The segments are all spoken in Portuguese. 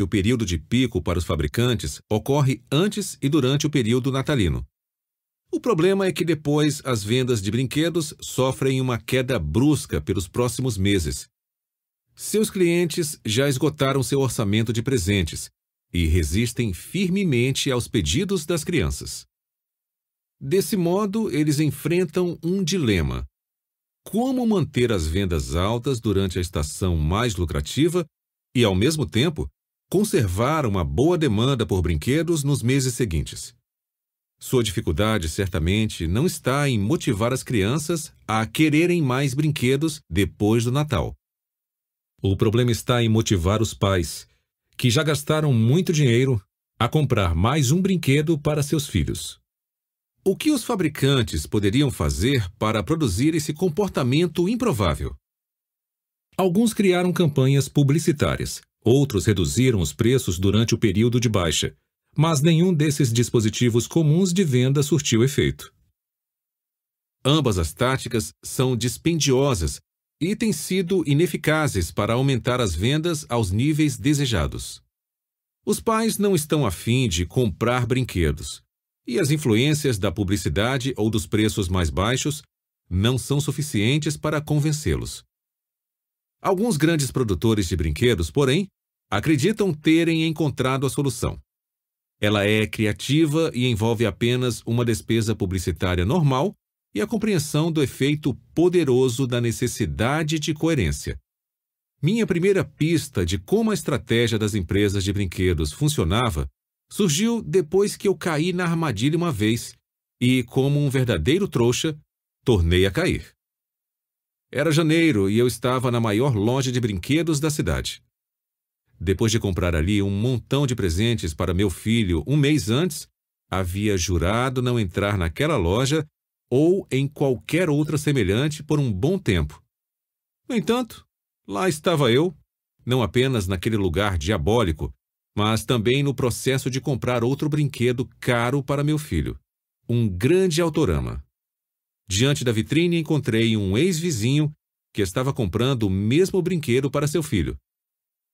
O período de pico para os fabricantes ocorre antes e durante o período natalino. O problema é que depois as vendas de brinquedos sofrem uma queda brusca pelos próximos meses. Seus clientes já esgotaram seu orçamento de presentes e resistem firmemente aos pedidos das crianças. Desse modo, eles enfrentam um dilema: como manter as vendas altas durante a estação mais lucrativa e, ao mesmo tempo, conservar uma boa demanda por brinquedos nos meses seguintes. Sua dificuldade certamente não está em motivar as crianças a quererem mais brinquedos depois do Natal. O problema está em motivar os pais, que já gastaram muito dinheiro, a comprar mais um brinquedo para seus filhos. O que os fabricantes poderiam fazer para produzir esse comportamento improvável? Alguns criaram campanhas publicitárias, outros reduziram os preços durante o período de baixa, mas nenhum desses dispositivos comuns de venda surtiu efeito. Ambas as táticas são dispendiosas e têm sido ineficazes para aumentar as vendas aos níveis desejados. Os pais não estão afim de comprar brinquedos, e as influências da publicidade ou dos preços mais baixos não são suficientes para convencê-los. Alguns grandes produtores de brinquedos, porém, acreditam terem encontrado a solução. Ela é criativa e envolve apenas uma despesa publicitária normal e a compreensão do efeito poderoso da necessidade de coerência. Minha primeira pista de como a estratégia das empresas de brinquedos funcionava surgiu depois que eu caí na armadilha uma vez e, como um verdadeiro trouxa, tornei a cair. Era janeiro e eu estava na maior loja de brinquedos da cidade. Depois de comprar ali um montão de presentes para meu filho um mês antes, havia jurado não entrar naquela loja ou em qualquer outra semelhante por um bom tempo. No entanto, lá estava eu, não apenas naquele lugar diabólico, mas também no processo de comprar outro brinquedo caro para meu filho, um grande autorama. Diante da vitrine encontrei um ex-vizinho que estava comprando o mesmo brinquedo para seu filho.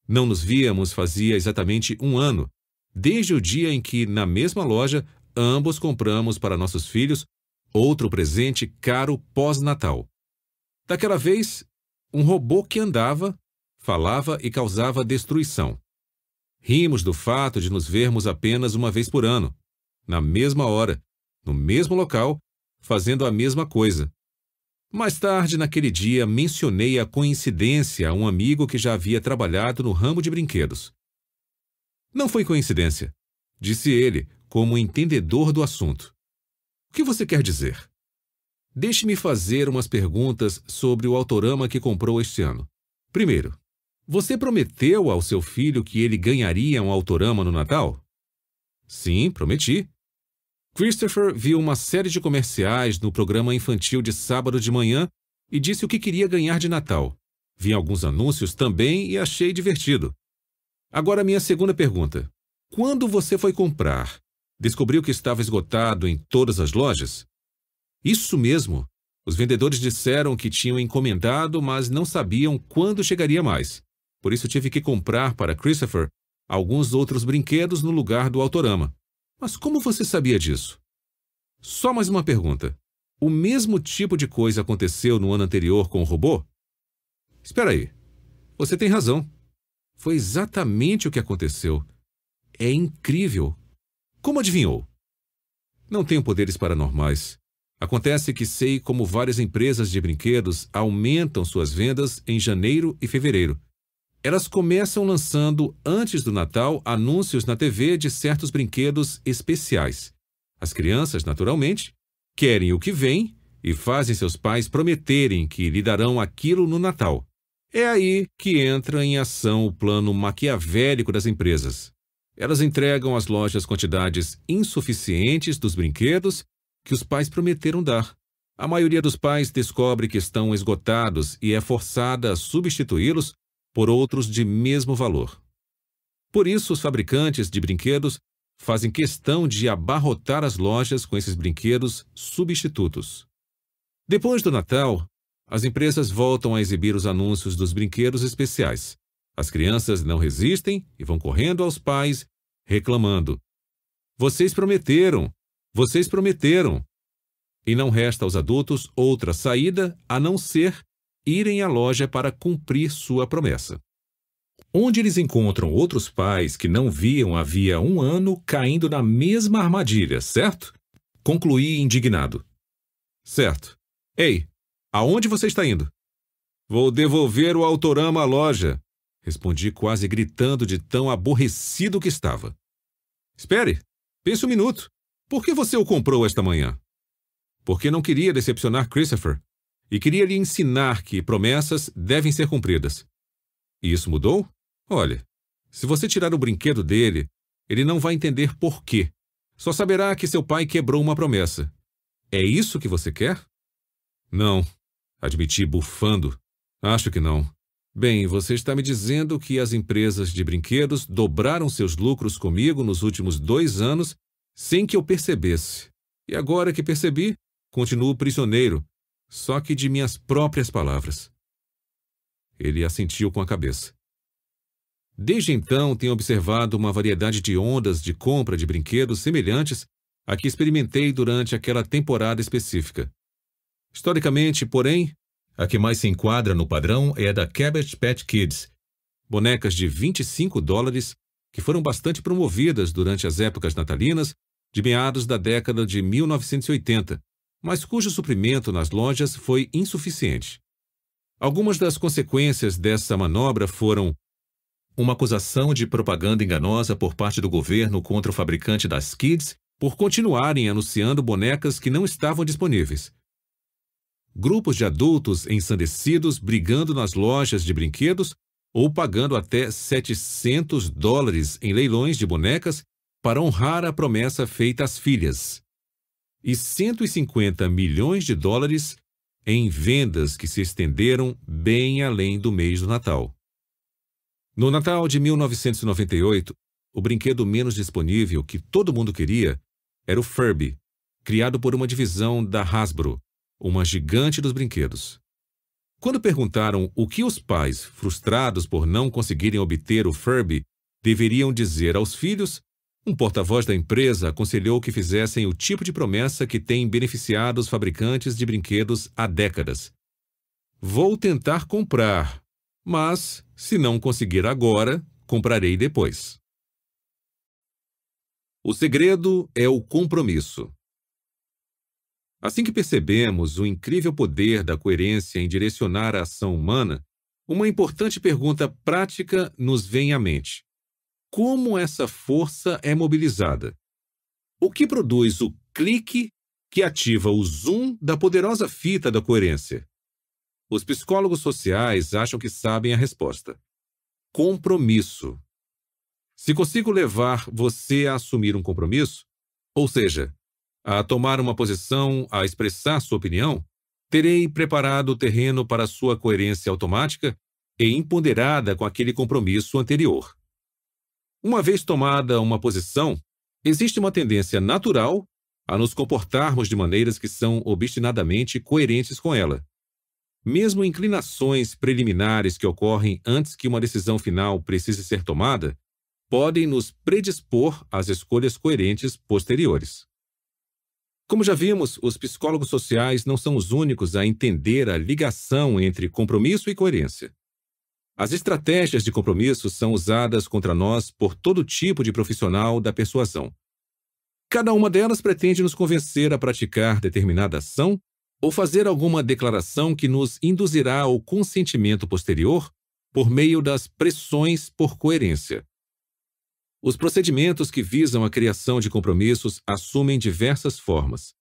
Não nos víamos fazia exatamente um ano, desde o dia em que, na mesma loja, ambos compramos para nossos filhos outro presente caro pós-Natal. Daquela vez, um robô que andava, falava e causava destruição. Rimos do fato de nos vermos apenas uma vez por ano, na mesma hora, no mesmo local, fazendo a mesma coisa. Mais tarde, naquele dia, mencionei a coincidência a um amigo que já havia trabalhado no ramo de brinquedos. Não foi coincidência, disse ele, como entendedor do assunto. O que você quer dizer? Deixe-me fazer umas perguntas sobre o autorama que comprou este ano. Primeiro, você prometeu ao seu filho que ele ganharia um autorama no Natal? Sim, prometi. Christopher viu uma série de comerciais no programa infantil de sábado de manhã e disse o que queria ganhar de Natal. Vi alguns anúncios também e achei divertido. Agora, minha segunda pergunta. Quando você foi comprar, descobriu que estava esgotado em todas as lojas? Isso mesmo. Os vendedores disseram que tinham encomendado, mas não sabiam quando chegaria mais. Por isso tive que comprar para Christopher alguns outros brinquedos no lugar do autorama. Mas como você sabia disso? Só mais uma pergunta. O mesmo tipo de coisa aconteceu no ano anterior com o robô? Espera aí. Você tem razão. Foi exatamente o que aconteceu. É incrível. Como adivinhou? Não tenho poderes paranormais. Acontece que sei como várias empresas de brinquedos aumentam suas vendas em janeiro e fevereiro. Elas começam lançando, antes do Natal, anúncios na TV de certos brinquedos especiais. As crianças, naturalmente, querem o que vem e fazem seus pais prometerem que lhe darão aquilo no Natal. É aí que entra em ação o plano maquiavélico das empresas. Elas entregam às lojas quantidades insuficientes dos brinquedos que os pais prometeram dar. A maioria dos pais descobre que estão esgotados e é forçada a substituí-los por outros de mesmo valor. Por isso, os fabricantes de brinquedos fazem questão de abarrotar as lojas com esses brinquedos substitutos. Depois do Natal, as empresas voltam a exibir os anúncios dos brinquedos especiais. As crianças não resistem e vão correndo aos pais, reclamando: Vocês prometeram! Vocês prometeram! E não resta aos adultos outra saída a não ser irem à loja para cumprir sua promessa. Onde eles encontram outros pais que não viam havia um ano caindo na mesma armadilha, certo? Concluí indignado. Certo. Ei, aonde você está indo? Vou devolver o autorama à loja, respondi quase gritando de tão aborrecido que estava. Espere, pense um minuto. Por que você o comprou esta manhã? Porque não queria decepcionar Christopher e queria lhe ensinar que promessas devem ser cumpridas. E isso mudou? Olha, se você tirar o brinquedo dele, ele não vai entender por quê. Só saberá que seu pai quebrou uma promessa. É isso que você quer? Não, admiti bufando. Acho que não. Bem, você está me dizendo que as empresas de brinquedos dobraram seus lucros comigo nos últimos dois anos sem que eu percebesse. E agora que percebi, continuo prisioneiro, só que de minhas próprias palavras. Ele assentiu com a cabeça. Desde então, tenho observado uma variedade de ondas de compra de brinquedos semelhantes a que experimentei durante aquela temporada específica. Historicamente, porém, a que mais se enquadra no padrão é a da Cabbage Patch Kids, bonecas de 25 dólares que foram bastante promovidas durante as épocas natalinas de meados da década de 1980, mas cujo suprimento nas lojas foi insuficiente. Algumas das consequências dessa manobra foram uma acusação de propaganda enganosa por parte do governo contra o fabricante das Kids por continuarem anunciando bonecas que não estavam disponíveis, grupos de adultos ensandecidos brigando nas lojas de brinquedos ou pagando até 700 dólares em leilões de bonecas para honrar a promessa feita às filhas, e 150 milhões de dólares em vendas que se estenderam bem além do mês do Natal. No Natal de 1998, o brinquedo menos disponível que todo mundo queria era o Furby, criado por uma divisão da Hasbro, uma gigante dos brinquedos. Quando perguntaram o que os pais, frustrados por não conseguirem obter o Furby, deveriam dizer aos filhos, um porta-voz da empresa aconselhou que fizessem o tipo de promessa que tem beneficiado os fabricantes de brinquedos há décadas. Vou tentar comprar, mas, se não conseguir agora, comprarei depois. O segredo é o compromisso. Assim que percebemos o incrível poder da coerência em direcionar a ação humana, uma importante pergunta prática nos vem à mente: como essa força é mobilizada? O que produz o clique que ativa o zoom da poderosa fita da coerência? Os psicólogos sociais acham que sabem a resposta: compromisso. Se consigo levar você a assumir um compromisso, ou seja, a tomar uma posição, a expressar sua opinião, terei preparado o terreno para sua coerência automática e imponderada com aquele compromisso anterior. Uma vez tomada uma posição, existe uma tendência natural a nos comportarmos de maneiras que são obstinadamente coerentes com ela. Mesmo inclinações preliminares que ocorrem antes que uma decisão final precise ser tomada, podem nos predispor às escolhas coerentes posteriores. Como já vimos, os psicólogos sociais não são os únicos a entender a ligação entre compromisso e coerência. As estratégias de compromisso são usadas contra nós por todo tipo de profissional da persuasão. Cada uma delas pretende nos convencer a praticar determinada ação ou fazer alguma declaração que nos induzirá ao consentimento posterior por meio das pressões por coerência. Os procedimentos que visam a criação de compromissos assumem diversas formas.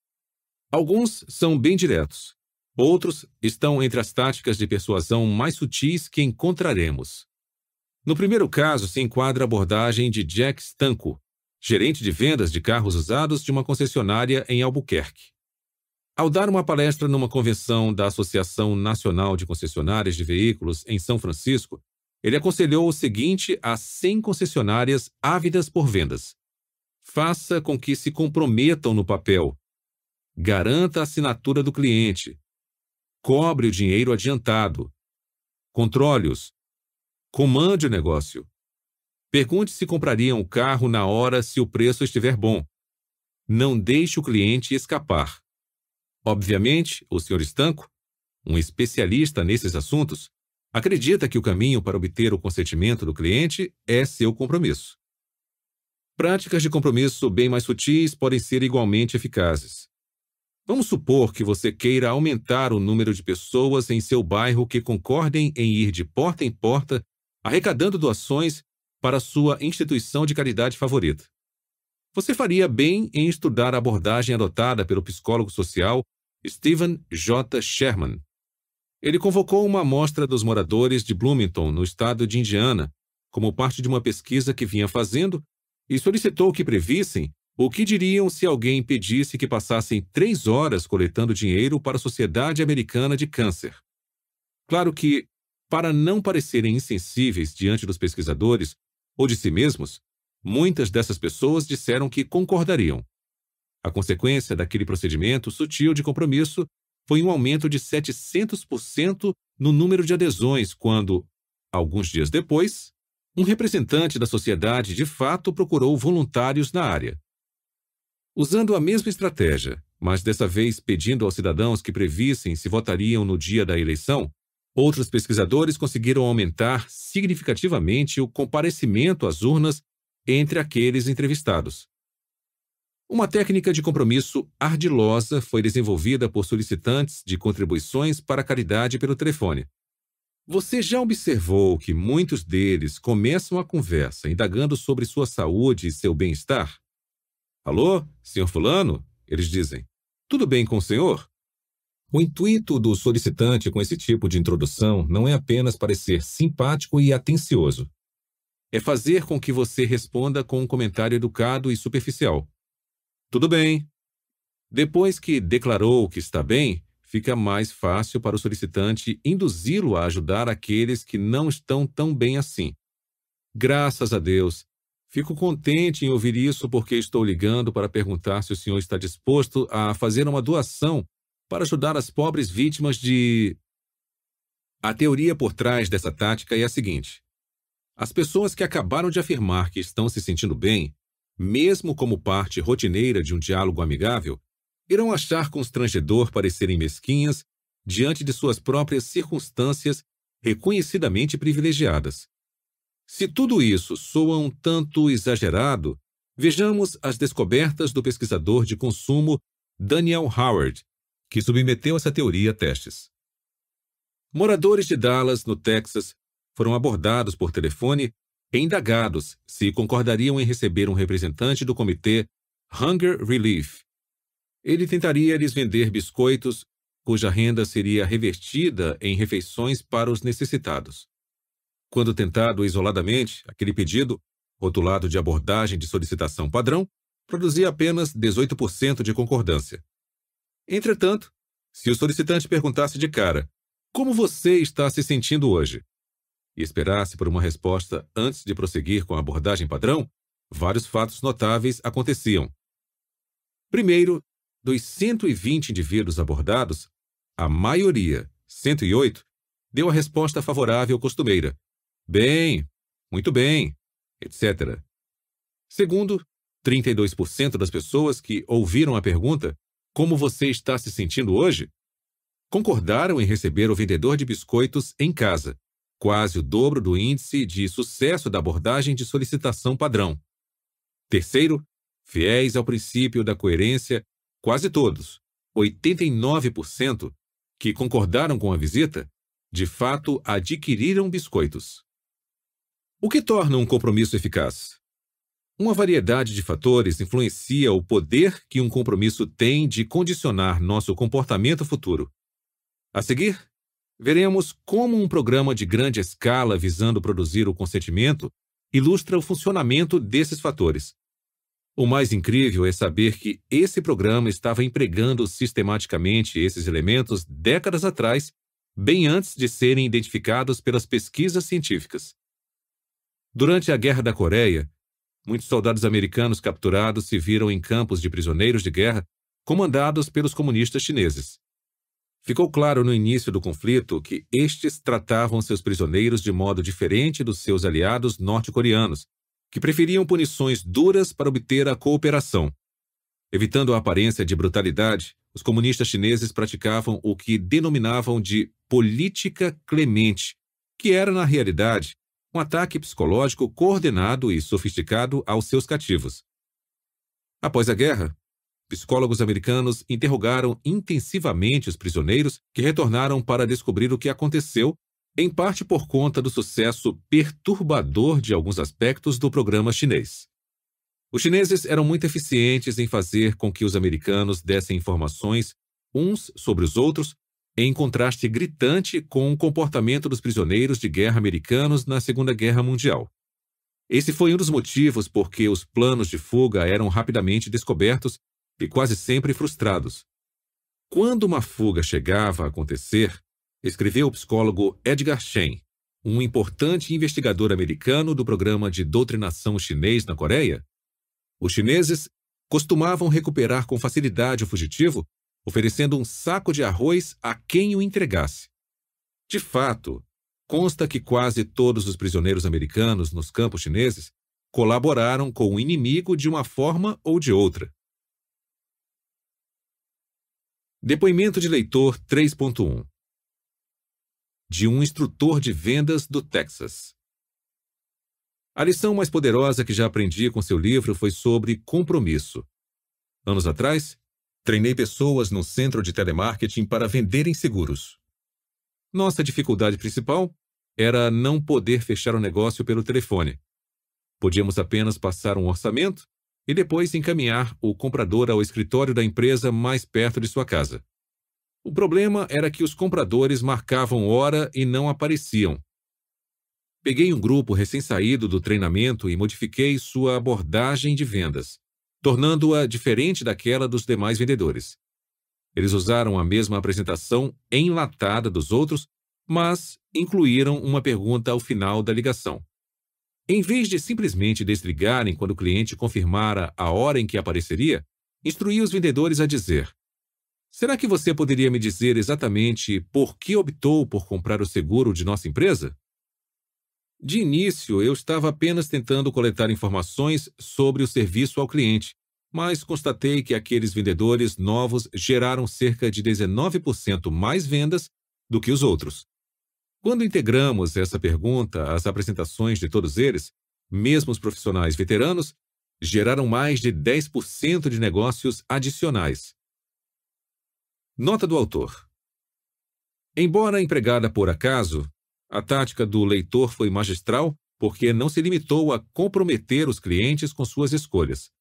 Alguns são bem diretos, outros estão entre as táticas de persuasão mais sutis que encontraremos. No primeiro caso se enquadra a abordagem de Jack Stanco, gerente de vendas de carros usados de uma concessionária em Albuquerque. Ao dar uma palestra numa convenção da Associação Nacional de Concessionárias de Veículos em São Francisco, ele aconselhou o seguinte a 100 concessionárias ávidas por vendas: faça com que se comprometam no papel. Garanta a assinatura do cliente. Cobre o dinheiro adiantado. Controle-os. Comande o negócio. Pergunte se comprariam o carro na hora se o preço estiver bom. Não deixe o cliente escapar. Obviamente, o Sr. Estanco, um especialista nesses assuntos, acredita que o caminho para obter o consentimento do cliente é seu compromisso. Práticas de compromisso bem mais sutis podem ser igualmente eficazes. Vamos supor que você queira aumentar o número de pessoas em seu bairro que concordem em ir de porta em porta arrecadando doações para sua instituição de caridade favorita. Você faria bem em estudar a abordagem adotada pelo psicólogo social Stephen J. Sherman. Ele convocou uma amostra dos moradores de Bloomington, no estado de Indiana, como parte de uma pesquisa que vinha fazendo, e solicitou que previssem o que diriam se alguém pedisse que passassem três horas coletando dinheiro para a Sociedade Americana de Câncer? Claro que, para não parecerem insensíveis diante dos pesquisadores ou de si mesmos, muitas dessas pessoas disseram que concordariam. A consequência daquele procedimento sutil de compromisso foi um aumento de 700% no número de adesões quando, alguns dias depois, um representante da sociedade de fato procurou voluntários na área. Usando a mesma estratégia, mas dessa vez pedindo aos cidadãos que previssem se votariam no dia da eleição, outros pesquisadores conseguiram aumentar significativamente o comparecimento às urnas entre aqueles entrevistados. Uma técnica de compromisso ardilosa foi desenvolvida por solicitantes de contribuições para a caridade pelo telefone. Você já observou que muitos deles começam a conversa indagando sobre sua saúde e seu bem-estar? Alô, senhor Fulano? Eles dizem. Tudo bem com o senhor? O intuito do solicitante com esse tipo de introdução não é apenas parecer simpático e atencioso. É fazer com que você responda com um comentário educado e superficial. Tudo bem. Depois que declarou que está bem, fica mais fácil para o solicitante induzi-lo a ajudar aqueles que não estão tão bem assim. Graças a Deus, Fico contente em ouvir isso porque estou ligando para perguntar se o senhor está disposto a fazer uma doação para ajudar as pobres vítimas de. A teoria por trás dessa tática é a seguinte: as pessoas que acabaram de afirmar que estão se sentindo bem, mesmo como parte rotineira de um diálogo amigável, irão achar constrangedor parecerem mesquinhas diante de suas próprias circunstâncias reconhecidamente privilegiadas. Se tudo isso soa um tanto exagerado, vejamos as descobertas do pesquisador de consumo Daniel Howard, que submeteu essa teoria a testes. Moradores de Dallas, no Texas, foram abordados por telefone e indagados se concordariam em receber um representante do comitê Hunger Relief. Ele tentaria lhes vender biscoitos cuja renda seria revertida em refeições para os necessitados. Quando tentado isoladamente, aquele pedido, rotulado de abordagem de solicitação padrão, produzia apenas 18% de concordância. Entretanto, se o solicitante perguntasse de cara como você está se sentindo hoje e esperasse por uma resposta antes de prosseguir com a abordagem padrão, vários fatos notáveis aconteciam. Primeiro, dos 120 indivíduos abordados, a maioria, 108, deu a resposta favorável costumeira, Bem, muito bem, etc. Segundo, 32% das pessoas que ouviram a pergunta Como você está se sentindo hoje? concordaram em receber o vendedor de biscoitos em casa, quase o dobro do índice de sucesso da abordagem de solicitação padrão. Terceiro, fiéis ao princípio da coerência, quase todos, 89%, que concordaram com a visita, de fato adquiriram biscoitos. O que torna um compromisso eficaz? Uma variedade de fatores influencia o poder que um compromisso tem de condicionar nosso comportamento futuro. A seguir, veremos como um programa de grande escala visando produzir o consentimento ilustra o funcionamento desses fatores. O mais incrível é saber que esse programa estava empregando sistematicamente esses elementos décadas atrás, bem antes de serem identificados pelas pesquisas científicas. Durante a Guerra da Coreia, muitos soldados americanos capturados se viram em campos de prisioneiros de guerra comandados pelos comunistas chineses. Ficou claro no início do conflito que estes tratavam seus prisioneiros de modo diferente dos seus aliados norte-coreanos, que preferiam punições duras para obter a cooperação. Evitando a aparência de brutalidade, os comunistas chineses praticavam o que denominavam de política clemente, que era, na realidade, um ataque psicológico coordenado e sofisticado aos seus cativos. Após a guerra, psicólogos americanos interrogaram intensivamente os prisioneiros que retornaram para descobrir o que aconteceu, em parte por conta do sucesso perturbador de alguns aspectos do programa chinês. Os chineses eram muito eficientes em fazer com que os americanos dessem informações uns sobre os outros, em contraste gritante com o comportamento dos prisioneiros de guerra americanos na Segunda Guerra Mundial. Esse foi um dos motivos por que os planos de fuga eram rapidamente descobertos e quase sempre frustrados. Quando uma fuga chegava a acontecer, escreveu o psicólogo Edgar Shen, um importante investigador americano do programa de doutrinação chinês na Coreia, os chineses costumavam recuperar com facilidade o fugitivo, oferecendo um saco de arroz a quem o entregasse. De fato, consta que quase todos os prisioneiros americanos nos campos chineses colaboraram com o inimigo de uma forma ou de outra. Depoimento de leitor 3.1 De um instrutor de vendas do Texas. A lição mais poderosa que já aprendi com seu livro foi sobre compromisso. Anos atrás, treinei pessoas no centro de telemarketing para venderem seguros. Nossa dificuldade principal era não poder fechar o negócio pelo telefone. Podíamos apenas passar um orçamento e depois encaminhar o comprador ao escritório da empresa mais perto de sua casa. O problema era que os compradores marcavam hora e não apareciam. Peguei um grupo recém-saído do treinamento e modifiquei sua abordagem de vendas, tornando-a diferente daquela dos demais vendedores. Eles usaram a mesma apresentação enlatada dos outros, mas incluíram uma pergunta ao final da ligação. Em vez de simplesmente desligarem quando o cliente confirmara a hora em que apareceria, instruí os vendedores a dizer: Será que você poderia me dizer exatamente por que optou por comprar o seguro de nossa empresa? De início, eu estava apenas tentando coletar informações sobre o serviço ao cliente, mas constatei que aqueles vendedores novos geraram cerca de 19% mais vendas do que os outros. Quando integramos essa pergunta às apresentações de todos eles, mesmo os profissionais veteranos, geraram mais de 10% de negócios adicionais. Nota do autor. Embora empregada por acaso, a tática do leitor foi magistral porque não se limitou a comprometer os clientes com suas escolhas.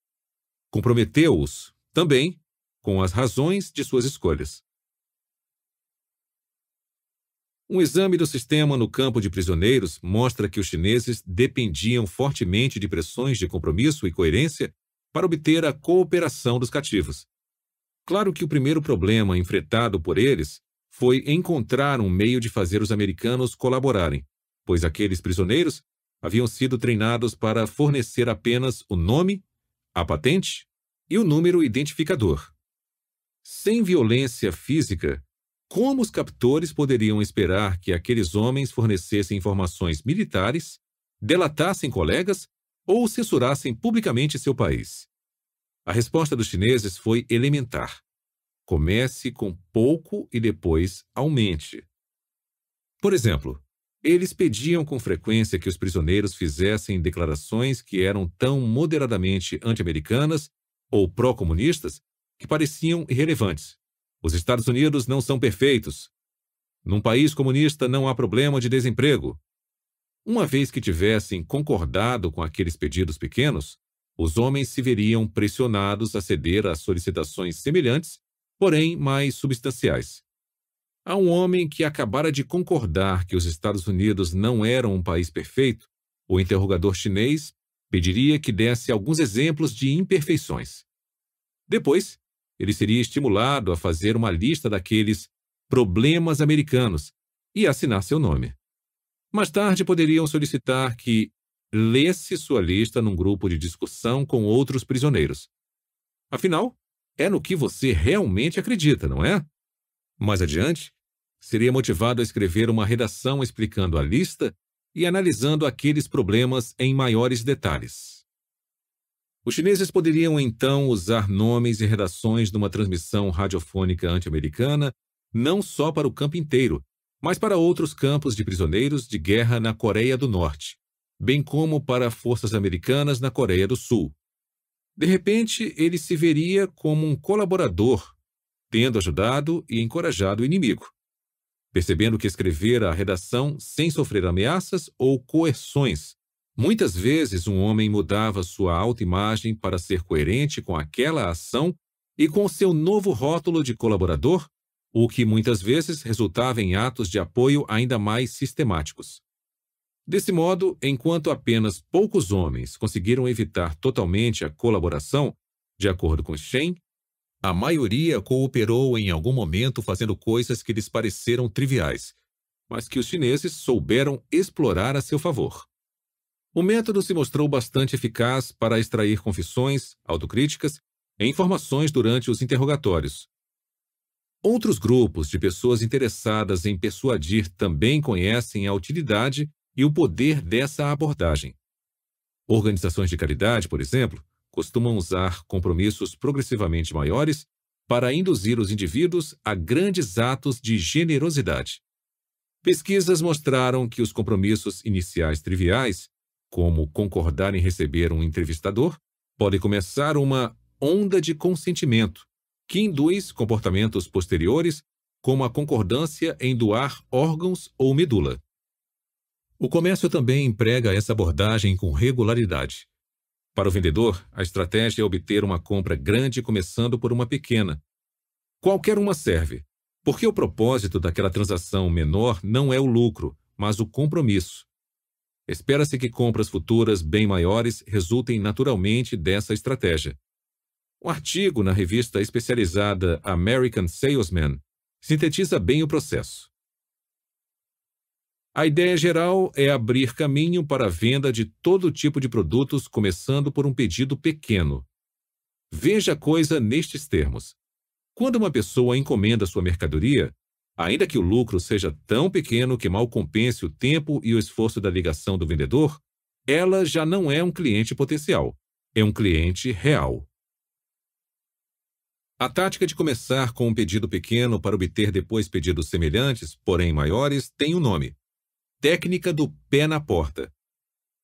Comprometeu-os, também, com as razões de suas escolhas. Um exame do sistema no campo de prisioneiros mostra que os chineses dependiam fortemente de pressões de compromisso e coerência para obter a cooperação dos cativos. Claro que o primeiro problema enfrentado por eles foi encontrar um meio de fazer os americanos colaborarem, pois aqueles prisioneiros haviam sido treinados para fornecer apenas o nome, a patente e o número identificador. Sem violência física, como os captores poderiam esperar que aqueles homens fornecessem informações militares, delatassem colegas ou censurassem publicamente seu país? A resposta dos chineses foi elementar. Comece com pouco e depois aumente. Por exemplo, eles pediam com frequência que os prisioneiros fizessem declarações que eram tão moderadamente anti-americanas ou pró-comunistas que pareciam irrelevantes. Os Estados Unidos não são perfeitos. Num país comunista não há problema de desemprego. Uma vez que tivessem concordado com aqueles pedidos pequenos, os homens se veriam pressionados a ceder a solicitações semelhantes, porém mais substanciais. Há um homem que acabara de concordar que os Estados Unidos não eram um país perfeito, o interrogador chinês pediria que desse alguns exemplos de imperfeições. Depois, ele seria estimulado a fazer uma lista daqueles problemas americanos e assinar seu nome. Mais tarde, poderiam solicitar que lesse sua lista num grupo de discussão com outros prisioneiros. Afinal, é no que você realmente acredita, não é? Mais adiante, seria motivado a escrever uma redação explicando a lista e analisando aqueles problemas em maiores detalhes. Os chineses poderiam então usar nomes e redações numa transmissão radiofônica anti-americana não só para o campo inteiro, mas para outros campos de prisioneiros de guerra na Coreia do Norte, bem como para forças americanas na Coreia do Sul. De repente, ele se veria como um colaborador, tendo ajudado e encorajado o inimigo. Percebendo que escrevera a redação sem sofrer ameaças ou coerções, muitas vezes um homem mudava sua autoimagem para ser coerente com aquela ação e com seu novo rótulo de colaborador, o que muitas vezes resultava em atos de apoio ainda mais sistemáticos. Desse modo, enquanto apenas poucos homens conseguiram evitar totalmente a colaboração, de acordo com Shen, a maioria cooperou em algum momento fazendo coisas que lhes pareceram triviais, mas que os chineses souberam explorar a seu favor. O método se mostrou bastante eficaz para extrair confissões, autocríticas e informações durante os interrogatórios. Outros grupos de pessoas interessadas em persuadir também conhecem a utilidade e o poder dessa abordagem. Organizações de caridade, por exemplo, costumam usar compromissos progressivamente maiores para induzir os indivíduos a grandes atos de generosidade. Pesquisas mostraram que os compromissos iniciais triviais, como concordar em receber um entrevistador, podem começar uma onda de consentimento, que induz comportamentos posteriores, como a concordância em doar órgãos ou medula. O comércio também emprega essa abordagem com regularidade. Para o vendedor, a estratégia é obter uma compra grande começando por uma pequena. Qualquer uma serve, porque o propósito daquela transação menor não é o lucro, mas o compromisso. Espera-se que compras futuras bem maiores resultem naturalmente dessa estratégia. Um artigo na revista especializada American Salesman sintetiza bem o processo. A ideia geral é abrir caminho para a venda de todo tipo de produtos, começando por um pedido pequeno. Veja a coisa nestes termos. Quando uma pessoa encomenda sua mercadoria, ainda que o lucro seja tão pequeno que mal compense o tempo e o esforço da ligação do vendedor, ela já não é um cliente potencial, é um cliente real. A tática de começar com um pedido pequeno para obter depois pedidos semelhantes, porém maiores, tem um nome técnica do pé na porta.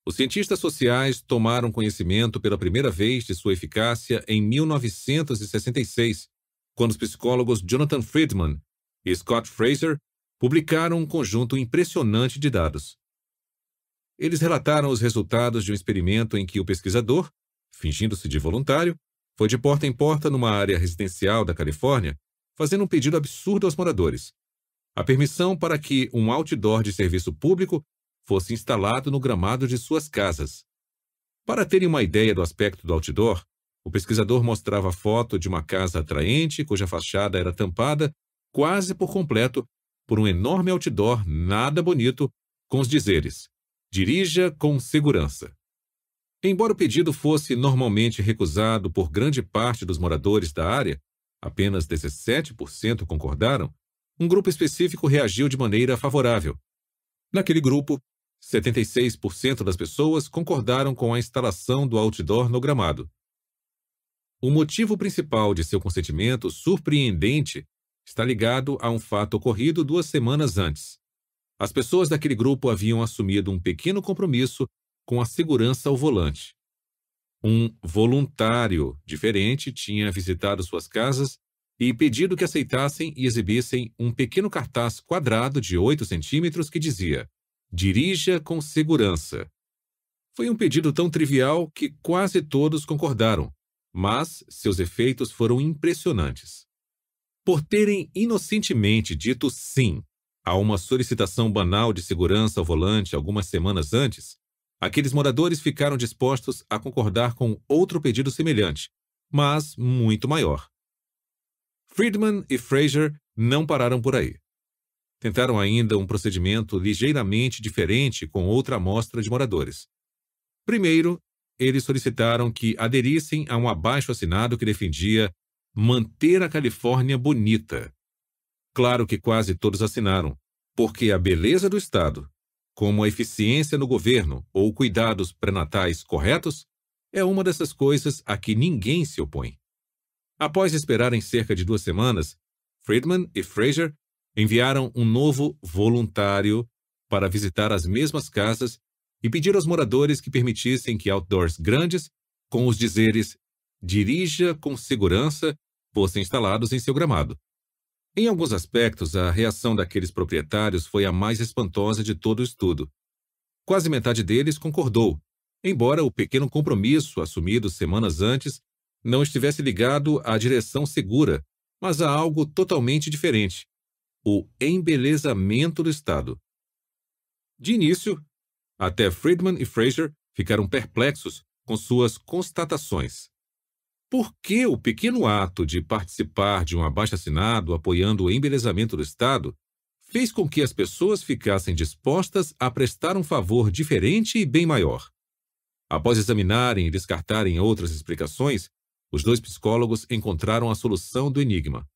Os cientistas sociais tomaram conhecimento pela primeira vez de sua eficácia em 1966, quando os psicólogos Jonathan Friedman e Scott Fraser publicaram um conjunto impressionante de dados. Eles relataram os resultados de um experimento em que o pesquisador, fingindo-se de voluntário, foi de porta em porta numa área residencial da Califórnia, fazendo um pedido absurdo aos moradores a permissão para que um outdoor de serviço público fosse instalado no gramado de suas casas. Para terem uma ideia do aspecto do outdoor, o pesquisador mostrava foto de uma casa atraente cuja fachada era tampada quase por completo por um enorme outdoor nada bonito com os dizeres: Dirija com segurança. Embora o pedido fosse normalmente recusado por grande parte dos moradores da área, apenas 17% concordaram, um grupo específico reagiu de maneira favorável. Naquele grupo, 76% das pessoas concordaram com a instalação do outdoor no gramado. O motivo principal de seu consentimento surpreendente está ligado a um fato ocorrido duas semanas antes. As pessoas daquele grupo haviam assumido um pequeno compromisso com a segurança ao volante. Um voluntário diferente tinha visitado suas casas e pedido que aceitassem e exibissem um pequeno cartaz quadrado de 8 centímetros que dizia: Dirija com segurança. Foi um pedido tão trivial que quase todos concordaram, mas seus efeitos foram impressionantes. Por terem inocentemente dito sim a uma solicitação banal de segurança ao volante algumas semanas antes, aqueles moradores ficaram dispostos a concordar com outro pedido semelhante, mas muito maior. Friedman e Fraser não pararam por aí. Tentaram ainda um procedimento ligeiramente diferente com outra amostra de moradores. Primeiro, eles solicitaram que aderissem a um abaixo-assinado que defendia manter a Califórnia bonita. Claro que quase todos assinaram, porque a beleza do Estado, como a eficiência no governo ou cuidados pré-natais corretos, é uma dessas coisas a que ninguém se opõe. Após esperarem cerca de duas semanas, Friedman e Fraser enviaram um novo voluntário para visitar as mesmas casas e pedir aos moradores que permitissem que outdoors grandes, com os dizeres dirija com segurança, fossem instalados em seu gramado. Em alguns aspectos, a reação daqueles proprietários foi a mais espantosa de todo o estudo. Quase metade deles concordou, embora o pequeno compromisso assumido semanas antes não estivesse ligado à direção segura, mas a algo totalmente diferente: o embelezamento do Estado. De início, até Friedman e Fraser ficaram perplexos com suas constatações. Por que o pequeno ato de participar de um abaixo-assinado apoiando o embelezamento do Estado fez com que as pessoas ficassem dispostas a prestar um favor diferente e bem maior? Após examinarem e descartarem outras explicações, os dois psicólogos encontraram a solução do enigma.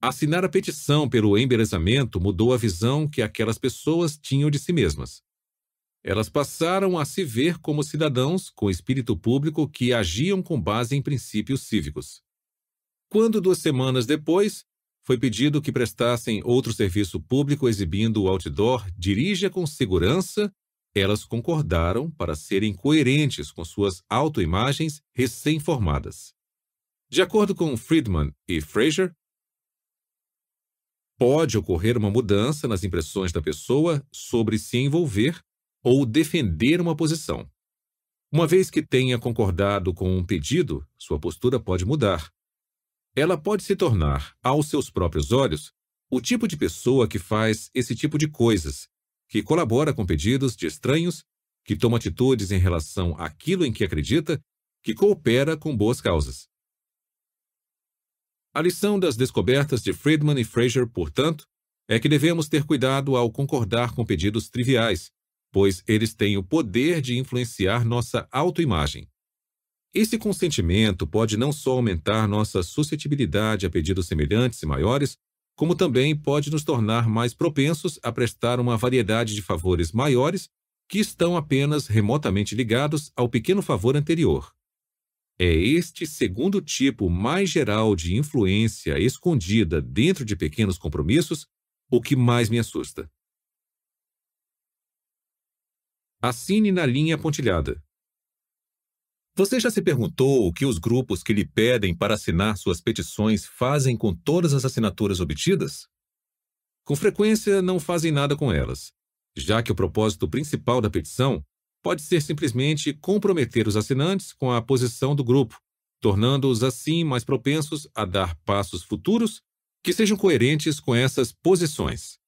Assinar a petição pelo embelezamento mudou a visão que aquelas pessoas tinham de si mesmas. Elas passaram a se ver como cidadãos com espírito público que agiam com base em princípios cívicos. Quando, duas semanas depois, foi pedido que prestassem outro serviço público exibindo o outdoor Dirija com Segurança, elas concordaram para serem coerentes com suas autoimagens recém-formadas. De acordo com Friedman e Fraser, pode ocorrer uma mudança nas impressões da pessoa sobre se envolver ou defender uma posição. Uma vez que tenha concordado com um pedido, sua postura pode mudar. Ela pode se tornar, aos seus próprios olhos, o tipo de pessoa que faz esse tipo de coisas, que colabora com pedidos de estranhos, que toma atitudes em relação àquilo em que acredita, que coopera com boas causas. A lição das descobertas de Friedman e Fraser, portanto, é que devemos ter cuidado ao concordar com pedidos triviais, pois eles têm o poder de influenciar nossa autoimagem. Esse consentimento pode não só aumentar nossa suscetibilidade a pedidos semelhantes e maiores, como também pode nos tornar mais propensos a prestar uma variedade de favores maiores que estão apenas remotamente ligados ao pequeno favor anterior. É este segundo tipo mais geral de influência escondida dentro de pequenos compromissos o que mais me assusta. Assine na linha pontilhada. Você já se perguntou o que os grupos que lhe pedem para assinar suas petições fazem com todas as assinaturas obtidas? Com frequência, não fazem nada com elas, já que o propósito principal da petição pode ser simplesmente comprometer os assinantes com a posição do grupo, tornando-os assim mais propensos a dar passos futuros que sejam coerentes com essas posições.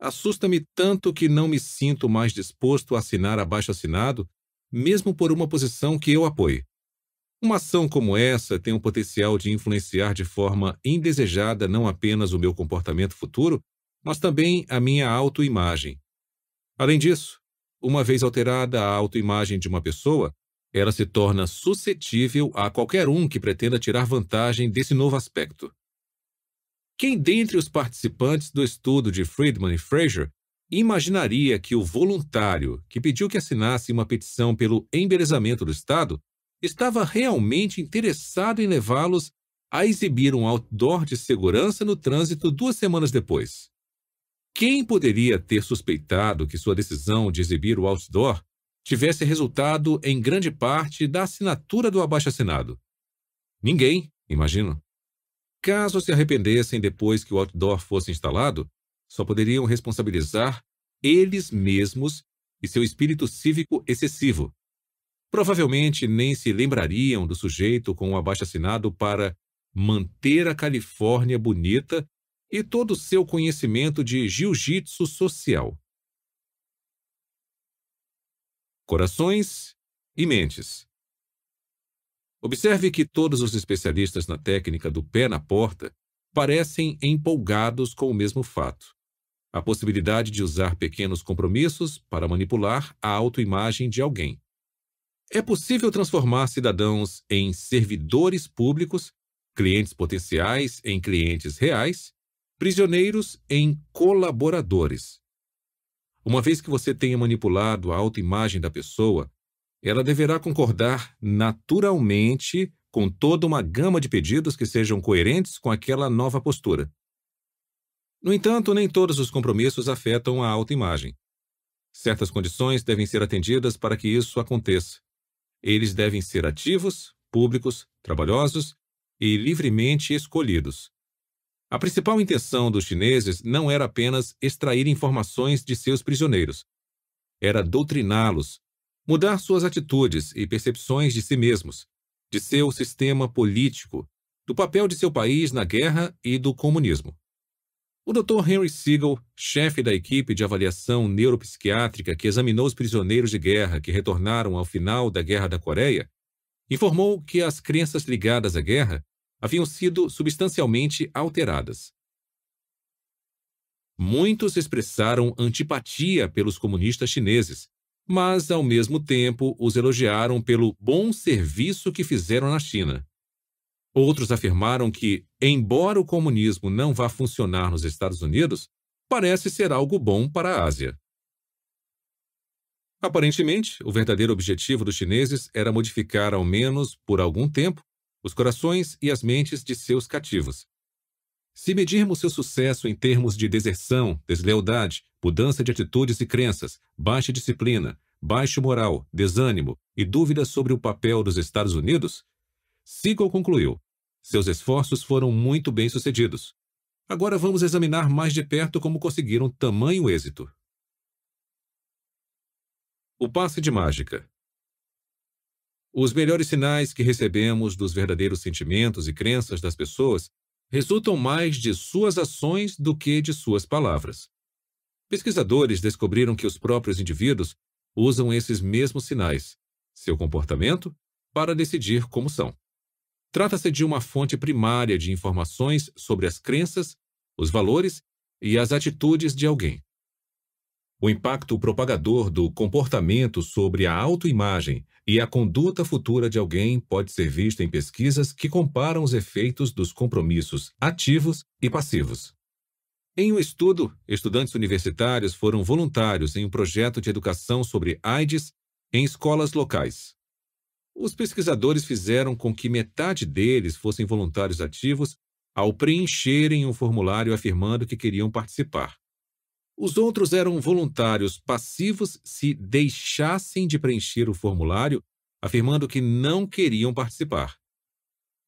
Assusta-me tanto que não me sinto mais disposto a assinar abaixo assinado, mesmo por uma posição que eu apoie. Uma ação como essa tem o potencial de influenciar de forma indesejada não apenas o meu comportamento futuro, mas também a minha autoimagem. Além disso, uma vez alterada a autoimagem de uma pessoa, ela se torna suscetível a qualquer um que pretenda tirar vantagem desse novo aspecto. Quem dentre os participantes do estudo de Friedman e Fraser imaginaria que o voluntário que pediu que assinasse uma petição pelo embelezamento do Estado estava realmente interessado em levá-los a exibir um outdoor de segurança no trânsito duas semanas depois? Quem poderia ter suspeitado que sua decisão de exibir o outdoor tivesse resultado em grande parte da assinatura do abaixo-assinado? Ninguém, imagino. Caso se arrependessem depois que o outdoor fosse instalado, só poderiam responsabilizar eles mesmos e seu espírito cívico excessivo. Provavelmente nem se lembrariam do sujeito com o abaixo-assinado para manter a Califórnia bonita e todo o seu conhecimento de jiu-jitsu social. Corações e mentes. Observe que todos os especialistas na técnica do pé na porta parecem empolgados com o mesmo fato. A possibilidade de usar pequenos compromissos para manipular a autoimagem de alguém. É possível transformar cidadãos em servidores públicos clientes potenciais em clientes reais, prisioneiros em colaboradores. Uma vez que você tenha manipulado a autoimagem da pessoa, ela deverá concordar naturalmente com toda uma gama de pedidos que sejam coerentes com aquela nova postura. No entanto, nem todos os compromissos afetam a autoimagem. Certas condições devem ser atendidas para que isso aconteça. Eles devem ser ativos, públicos, trabalhosos e livremente escolhidos. A principal intenção dos chineses não era apenas extrair informações de seus prisioneiros. Era doutriná-los, mudar suas atitudes e percepções de si mesmos, de seu sistema político, do papel de seu país na guerra e do comunismo. O Dr. Henry Siegel, chefe da equipe de avaliação neuropsiquiátrica que examinou os prisioneiros de guerra que retornaram ao final da Guerra da Coreia, informou que as crenças ligadas à guerra haviam sido substancialmente alteradas. Muitos expressaram antipatia pelos comunistas chineses, mas, ao mesmo tempo, os elogiaram pelo bom serviço que fizeram na China. Outros afirmaram que, embora o comunismo não vá funcionar nos Estados Unidos, parece ser algo bom para a Ásia. Aparentemente, o verdadeiro objetivo dos chineses era modificar, ao menos por algum tempo, os corações e as mentes de seus cativos. Se medirmos seu sucesso em termos de deserção, deslealdade, mudança de atitudes e crenças, baixa disciplina, baixo moral, desânimo e dúvidas sobre o papel dos Estados Unidos, Siegel concluiu: seus esforços foram muito bem sucedidos. Agora vamos examinar mais de perto como conseguiram tamanho êxito. O passe de mágica. Os melhores sinais que recebemos dos verdadeiros sentimentos e crenças das pessoas resultam mais de suas ações do que de suas palavras. Pesquisadores descobriram que os próprios indivíduos usam esses mesmos sinais, seu comportamento, para decidir como são. Trata-se de uma fonte primária de informações sobre as crenças, os valores e as atitudes de alguém. O impacto propagador do comportamento sobre a autoimagem e a conduta futura de alguém pode ser visto em pesquisas que comparam os efeitos dos compromissos ativos e passivos. Em um estudo, estudantes universitários foram voluntários em um projeto de educação sobre AIDS em escolas locais. Os pesquisadores fizeram com que metade deles fossem voluntários ativos ao preencherem um formulário afirmando que queriam participar. Os outros eram voluntários passivos se deixassem de preencher o formulário, afirmando que não queriam participar.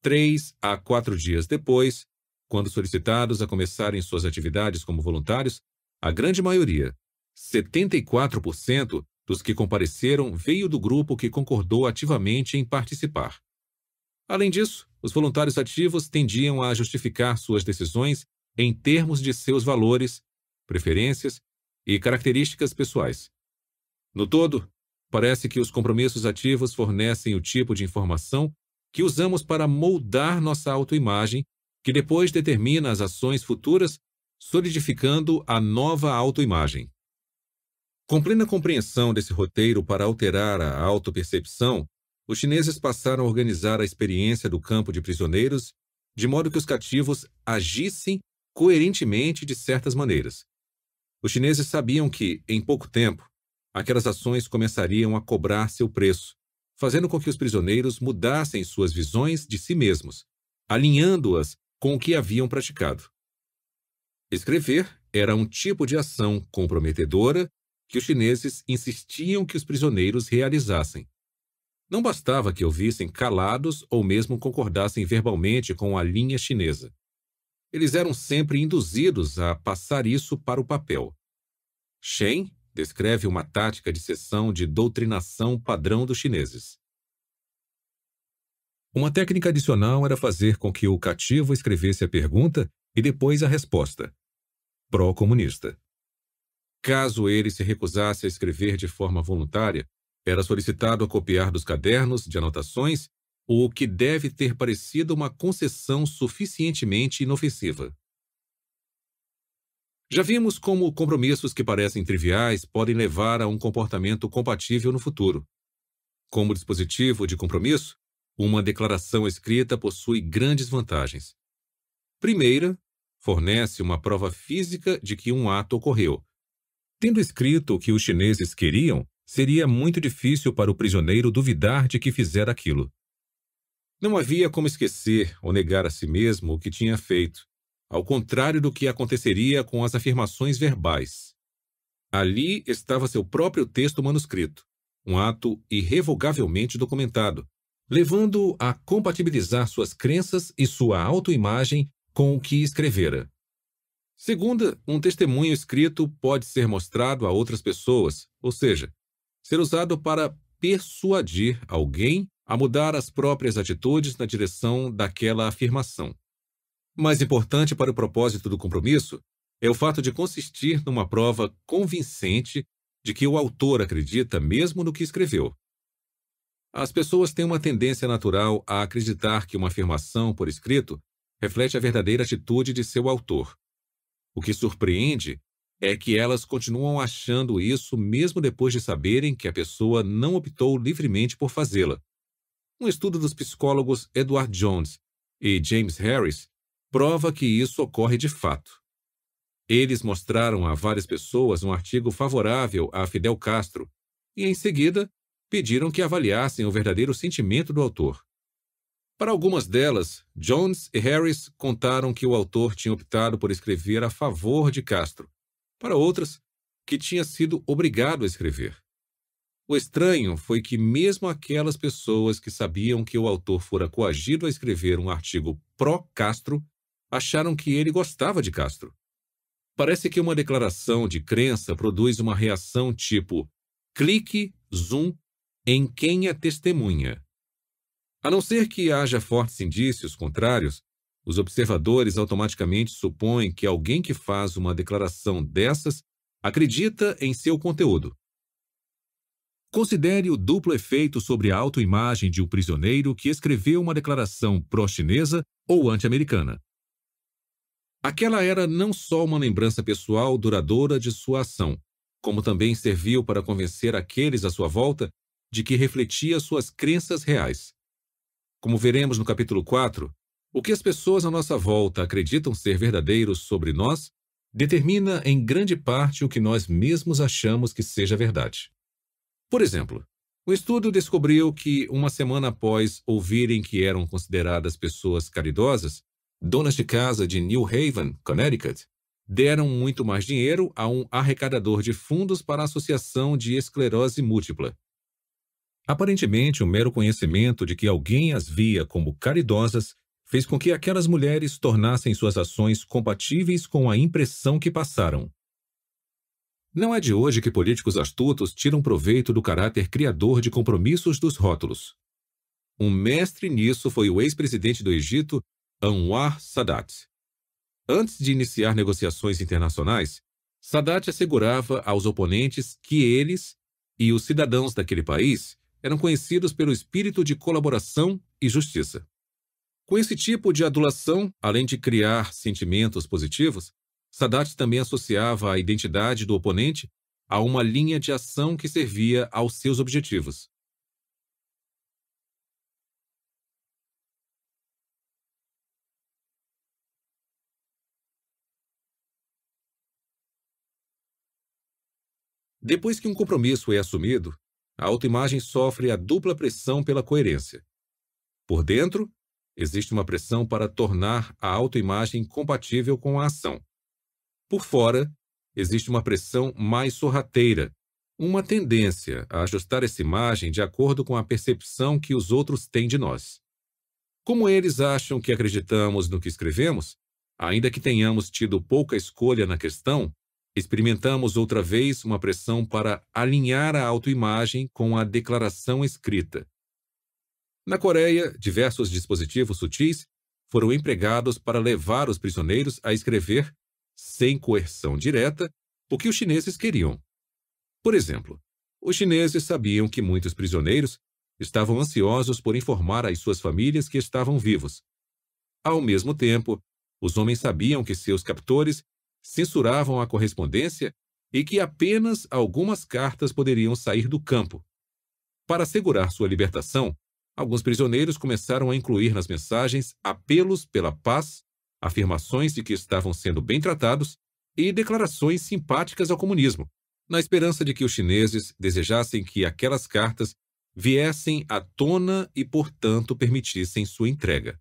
Três a quatro dias depois, quando solicitados a começarem suas atividades como voluntários, a grande maioria, 74%, dos que compareceram veio do grupo que concordou ativamente em participar. Além disso, os voluntários ativos tendiam a justificar suas decisões em termos de seus valores, preferências e características pessoais. No todo, parece que os compromissos ativos fornecem o tipo de informação que usamos para moldar nossa autoimagem, que depois determina as ações futuras, solidificando a nova autoimagem. Com plena compreensão desse roteiro para alterar a autopercepção, os chineses passaram a organizar a experiência do campo de prisioneiros de modo que os cativos agissem coerentemente de certas maneiras. Os chineses sabiam que, em pouco tempo, aquelas ações começariam a cobrar seu preço, fazendo com que os prisioneiros mudassem suas visões de si mesmos, alinhando-as com o que haviam praticado. Escrever era um tipo de ação comprometedora que os chineses insistiam que os prisioneiros realizassem. Não bastava que ouvissem calados ou mesmo concordassem verbalmente com a linha chinesa. Eles eram sempre induzidos a passar isso para o papel. Shen descreve uma tática de sessão de doutrinação padrão dos chineses. Uma técnica adicional era fazer com que o cativo escrevesse a pergunta e depois a resposta. Pró-comunista. Caso ele se recusasse a escrever de forma voluntária, era solicitado a copiar dos cadernos de anotações o que deve ter parecido uma concessão suficientemente inofensiva. Já vimos como compromissos que parecem triviais podem levar a um comportamento compatível no futuro. Como dispositivo de compromisso, uma declaração escrita possui grandes vantagens. Primeira, fornece uma prova física de que um ato ocorreu. Tendo escrito o que os chineses queriam, seria muito difícil para o prisioneiro duvidar de que fizera aquilo. Não havia como esquecer ou negar a si mesmo o que tinha feito, ao contrário do que aconteceria com as afirmações verbais. Ali estava seu próprio texto manuscrito, um ato irrevogavelmente documentado, levando-o a compatibilizar suas crenças e sua autoimagem com o que escrevera. Segunda, um testemunho escrito pode ser mostrado a outras pessoas, ou seja, ser usado para persuadir alguém a mudar as próprias atitudes na direção daquela afirmação. Mais importante para o propósito do compromisso é o fato de consistir numa prova convincente de que o autor acredita mesmo no que escreveu. As pessoas têm uma tendência natural a acreditar que uma afirmação por escrito reflete a verdadeira atitude de seu autor. O que surpreende é que elas continuam achando isso mesmo depois de saberem que a pessoa não optou livremente por fazê-la. Um estudo dos psicólogos Edward Jones e James Harris prova que isso ocorre de fato. Eles mostraram a várias pessoas um artigo favorável a Fidel Castro e, em seguida, pediram que avaliassem o verdadeiro sentimento do autor. Para algumas delas, Jones e Harris contaram que o autor tinha optado por escrever a favor de Castro. Para outras, que tinha sido obrigado a escrever. O estranho foi que, mesmo aquelas pessoas que sabiam que o autor fora coagido a escrever um artigo pró-Castro, acharam que ele gostava de Castro. Parece que uma declaração de crença produz uma reação tipo clique, zoom, em quem é testemunha. A não ser que haja fortes indícios contrários, os observadores automaticamente supõem que alguém que faz uma declaração dessas acredita em seu conteúdo. Considere o duplo efeito sobre a autoimagem de um prisioneiro que escreveu uma declaração pró-chinesa ou anti-americana. Aquela era não só uma lembrança pessoal duradoura de sua ação, como também serviu para convencer aqueles à sua volta de que refletia suas crenças reais. Como veremos no capítulo 4, o que as pessoas à nossa volta acreditam ser verdadeiro sobre nós determina em grande parte o que nós mesmos achamos que seja verdade. Por exemplo, o estudo descobriu que, uma semana após ouvirem que eram consideradas pessoas caridosas, donas de casa de New Haven, Connecticut, deram muito mais dinheiro a um arrecadador de fundos para a Associação de Esclerose Múltipla. Aparentemente, o mero conhecimento de que alguém as via como caridosas fez com que aquelas mulheres tornassem suas ações compatíveis com a impressão que passaram. Não é de hoje que políticos astutos tiram proveito do caráter criador de compromissos dos rótulos. Um mestre nisso foi o ex-presidente do Egito, Anwar Sadat. Antes de iniciar negociações internacionais, Sadat assegurava aos oponentes que eles e os cidadãos daquele país eram conhecidos pelo espírito de colaboração e justiça. Com esse tipo de adulação, além de criar sentimentos positivos, Sadat também associava a identidade do oponente a uma linha de ação que servia aos seus objetivos. Depois que um compromisso é assumido, a autoimagem sofre a dupla pressão pela coerência. Por dentro, existe uma pressão para tornar a autoimagem compatível com a ação. Por fora, existe uma pressão mais sorrateira, uma tendência a ajustar essa imagem de acordo com a percepção que os outros têm de nós. Como eles acham que acreditamos no que escrevemos, ainda que tenhamos tido pouca escolha na questão, experimentamos outra vez uma pressão para alinhar a autoimagem com a declaração escrita. Na Coreia, diversos dispositivos sutis foram empregados para levar os prisioneiros a escrever sem coerção direta, o que os chineses queriam. Por exemplo, os chineses sabiam que muitos prisioneiros estavam ansiosos por informar às suas famílias que estavam vivos. Ao mesmo tempo, os homens sabiam que seus captores censuravam a correspondência e que apenas algumas cartas poderiam sair do campo. Para assegurar sua libertação, alguns prisioneiros começaram a incluir nas mensagens apelos pela paz, afirmações de que estavam sendo bem tratados e declarações simpáticas ao comunismo, na esperança de que os chineses desejassem que aquelas cartas viessem à tona e, portanto, permitissem sua entrega.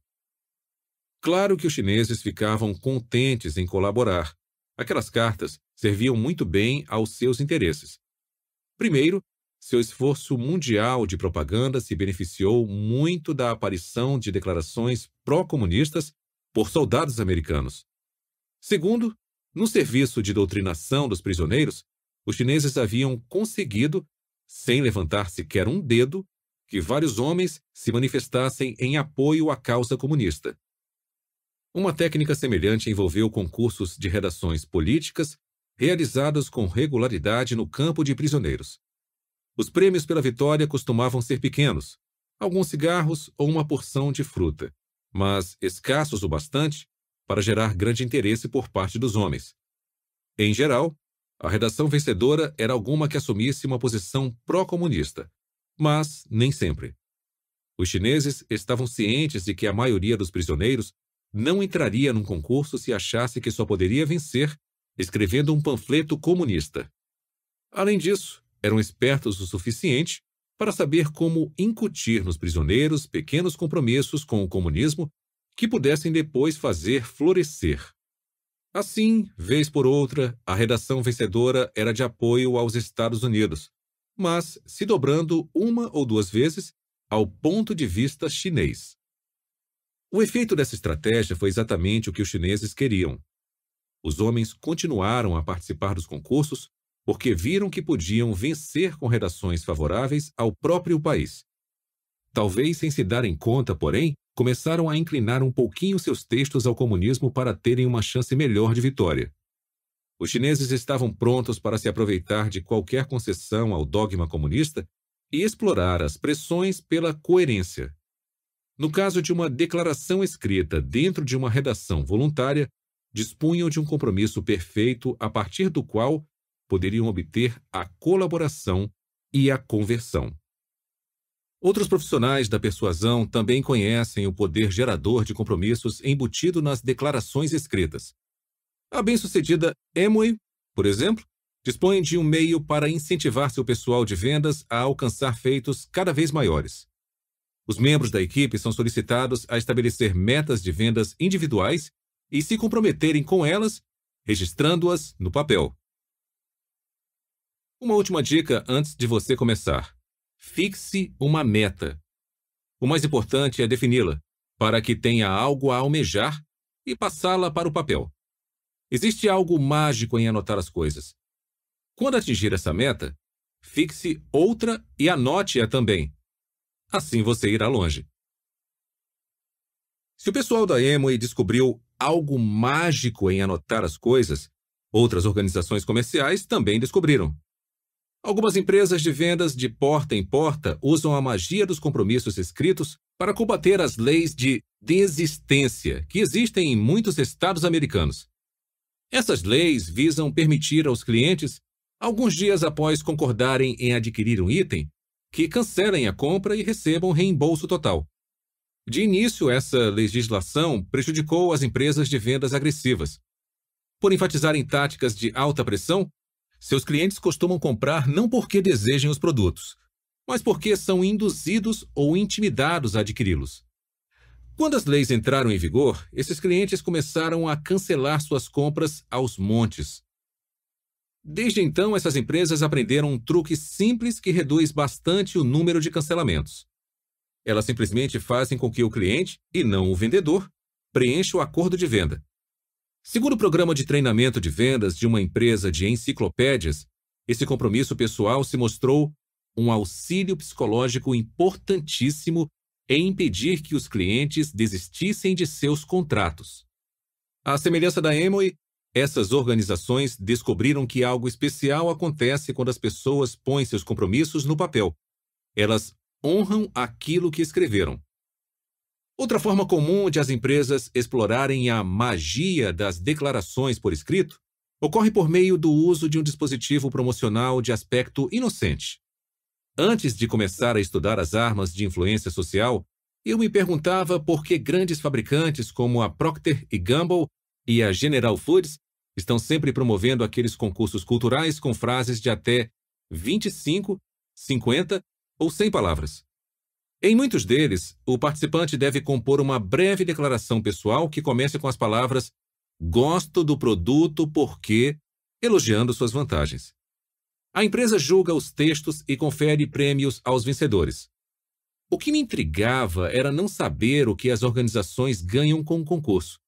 Claro que os chineses ficavam contentes em colaborar. Aquelas cartas serviam muito bem aos seus interesses. Primeiro, seu esforço mundial de propaganda se beneficiou muito da aparição de declarações pró-comunistas por soldados americanos. Segundo, no serviço de doutrinação dos prisioneiros, os chineses haviam conseguido, sem levantar sequer um dedo, que vários homens se manifestassem em apoio à causa comunista. Uma técnica semelhante envolveu concursos de redações políticas realizados com regularidade no campo de prisioneiros. Os prêmios pela vitória costumavam ser pequenos, alguns cigarros ou uma porção de fruta, mas escassos o bastante para gerar grande interesse por parte dos homens. Em geral, a redação vencedora era alguma que assumisse uma posição pró-comunista, mas nem sempre. Os chineses estavam cientes de que a maioria dos prisioneiros não entraria num concurso se achasse que só poderia vencer escrevendo um panfleto comunista. Além disso, eram espertos o suficiente para saber como incutir nos prisioneiros pequenos compromissos com o comunismo que pudessem depois fazer florescer. Assim, vez por outra, a redação vencedora era de apoio aos Estados Unidos, mas se dobrando uma ou duas vezes ao ponto de vista chinês. O efeito dessa estratégia foi exatamente o que os chineses queriam. Os homens continuaram a participar dos concursos porque viram que podiam vencer com redações favoráveis ao próprio país. Talvez sem se darem conta, porém, começaram a inclinar um pouquinho seus textos ao comunismo para terem uma chance melhor de vitória. Os chineses estavam prontos para se aproveitar de qualquer concessão ao dogma comunista e explorar as pressões pela coerência. No caso de uma declaração escrita dentro de uma redação voluntária, dispunham de um compromisso perfeito a partir do qual poderiam obter a colaboração e a conversão. Outros profissionais da persuasão também conhecem o poder gerador de compromissos embutido nas declarações escritas. A bem-sucedida Emoi, por exemplo, dispõe de um meio para incentivar seu pessoal de vendas a alcançar feitos cada vez maiores. Os membros da equipe são solicitados a estabelecer metas de vendas individuais e se comprometerem com elas, registrando-as no papel. Uma última dica antes de você começar: fixe uma meta. O mais importante é defini-la, para que tenha algo a almejar e passá-la para o papel. Existe algo mágico em anotar as coisas. Quando atingir essa meta, fixe outra e anote-a também. Assim você irá longe. Se o pessoal da Emoi descobriu algo mágico em anotar as coisas, outras organizações comerciais também descobriram. Algumas empresas de vendas de porta em porta usam a magia dos compromissos escritos para combater as leis de desistência que existem em muitos estados americanos. Essas leis visam permitir aos clientes, alguns dias após concordarem em adquirir um item, que cancelem a compra e recebam reembolso total. De início, essa legislação prejudicou as empresas de vendas agressivas. Por enfatizarem táticas de alta pressão, seus clientes costumam comprar não porque desejem os produtos, mas porque são induzidos ou intimidados a adquiri-los. Quando as leis entraram em vigor, esses clientes começaram a cancelar suas compras aos montes. Desde então, essas empresas aprenderam um truque simples que reduz bastante o número de cancelamentos. Elas simplesmente fazem com que o cliente, e não o vendedor, preencha o acordo de venda. Segundo o programa de treinamento de vendas de uma empresa de enciclopédias, esse compromisso pessoal se mostrou um auxílio psicológico importantíssimo em impedir que os clientes desistissem de seus contratos. À semelhança da Emory, essas organizações descobriram que algo especial acontece quando as pessoas põem seus compromissos no papel. Elas honram aquilo que escreveram. Outra forma comum de as empresas explorarem a magia das declarações por escrito ocorre por meio do uso de um dispositivo promocional de aspecto inocente. Antes de começar a estudar as armas de influência social, eu me perguntava por que grandes fabricantes como a Procter Gamble e a General Foods estão sempre promovendo aqueles concursos culturais com frases de até 25, 50 ou 100 palavras. Em muitos deles, o participante deve compor uma breve declaração pessoal que comece com as palavras Gosto do produto porque, elogiando suas vantagens. A empresa julga os textos e confere prêmios aos vencedores. O que me intrigava era não saber o que as organizações ganham com o concurso.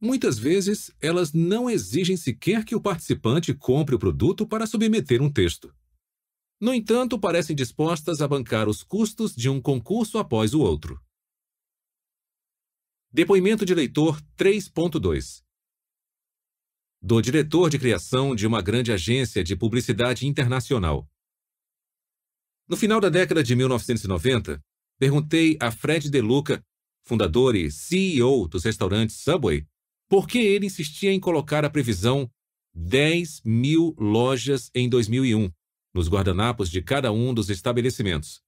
Muitas vezes, elas não exigem sequer que o participante compre o produto para submeter um texto. No entanto, parecem dispostas a bancar os custos de um concurso após o outro. Depoimento de leitor 3.2 Do diretor de criação de uma grande agência de publicidade internacional. No final da década de 1990, perguntei a Fred DeLuca, fundador e CEO dos restaurantes Subway, por que ele insistia em colocar a previsão 10 mil lojas em 2001 nos guardanapos de cada um dos estabelecimentos.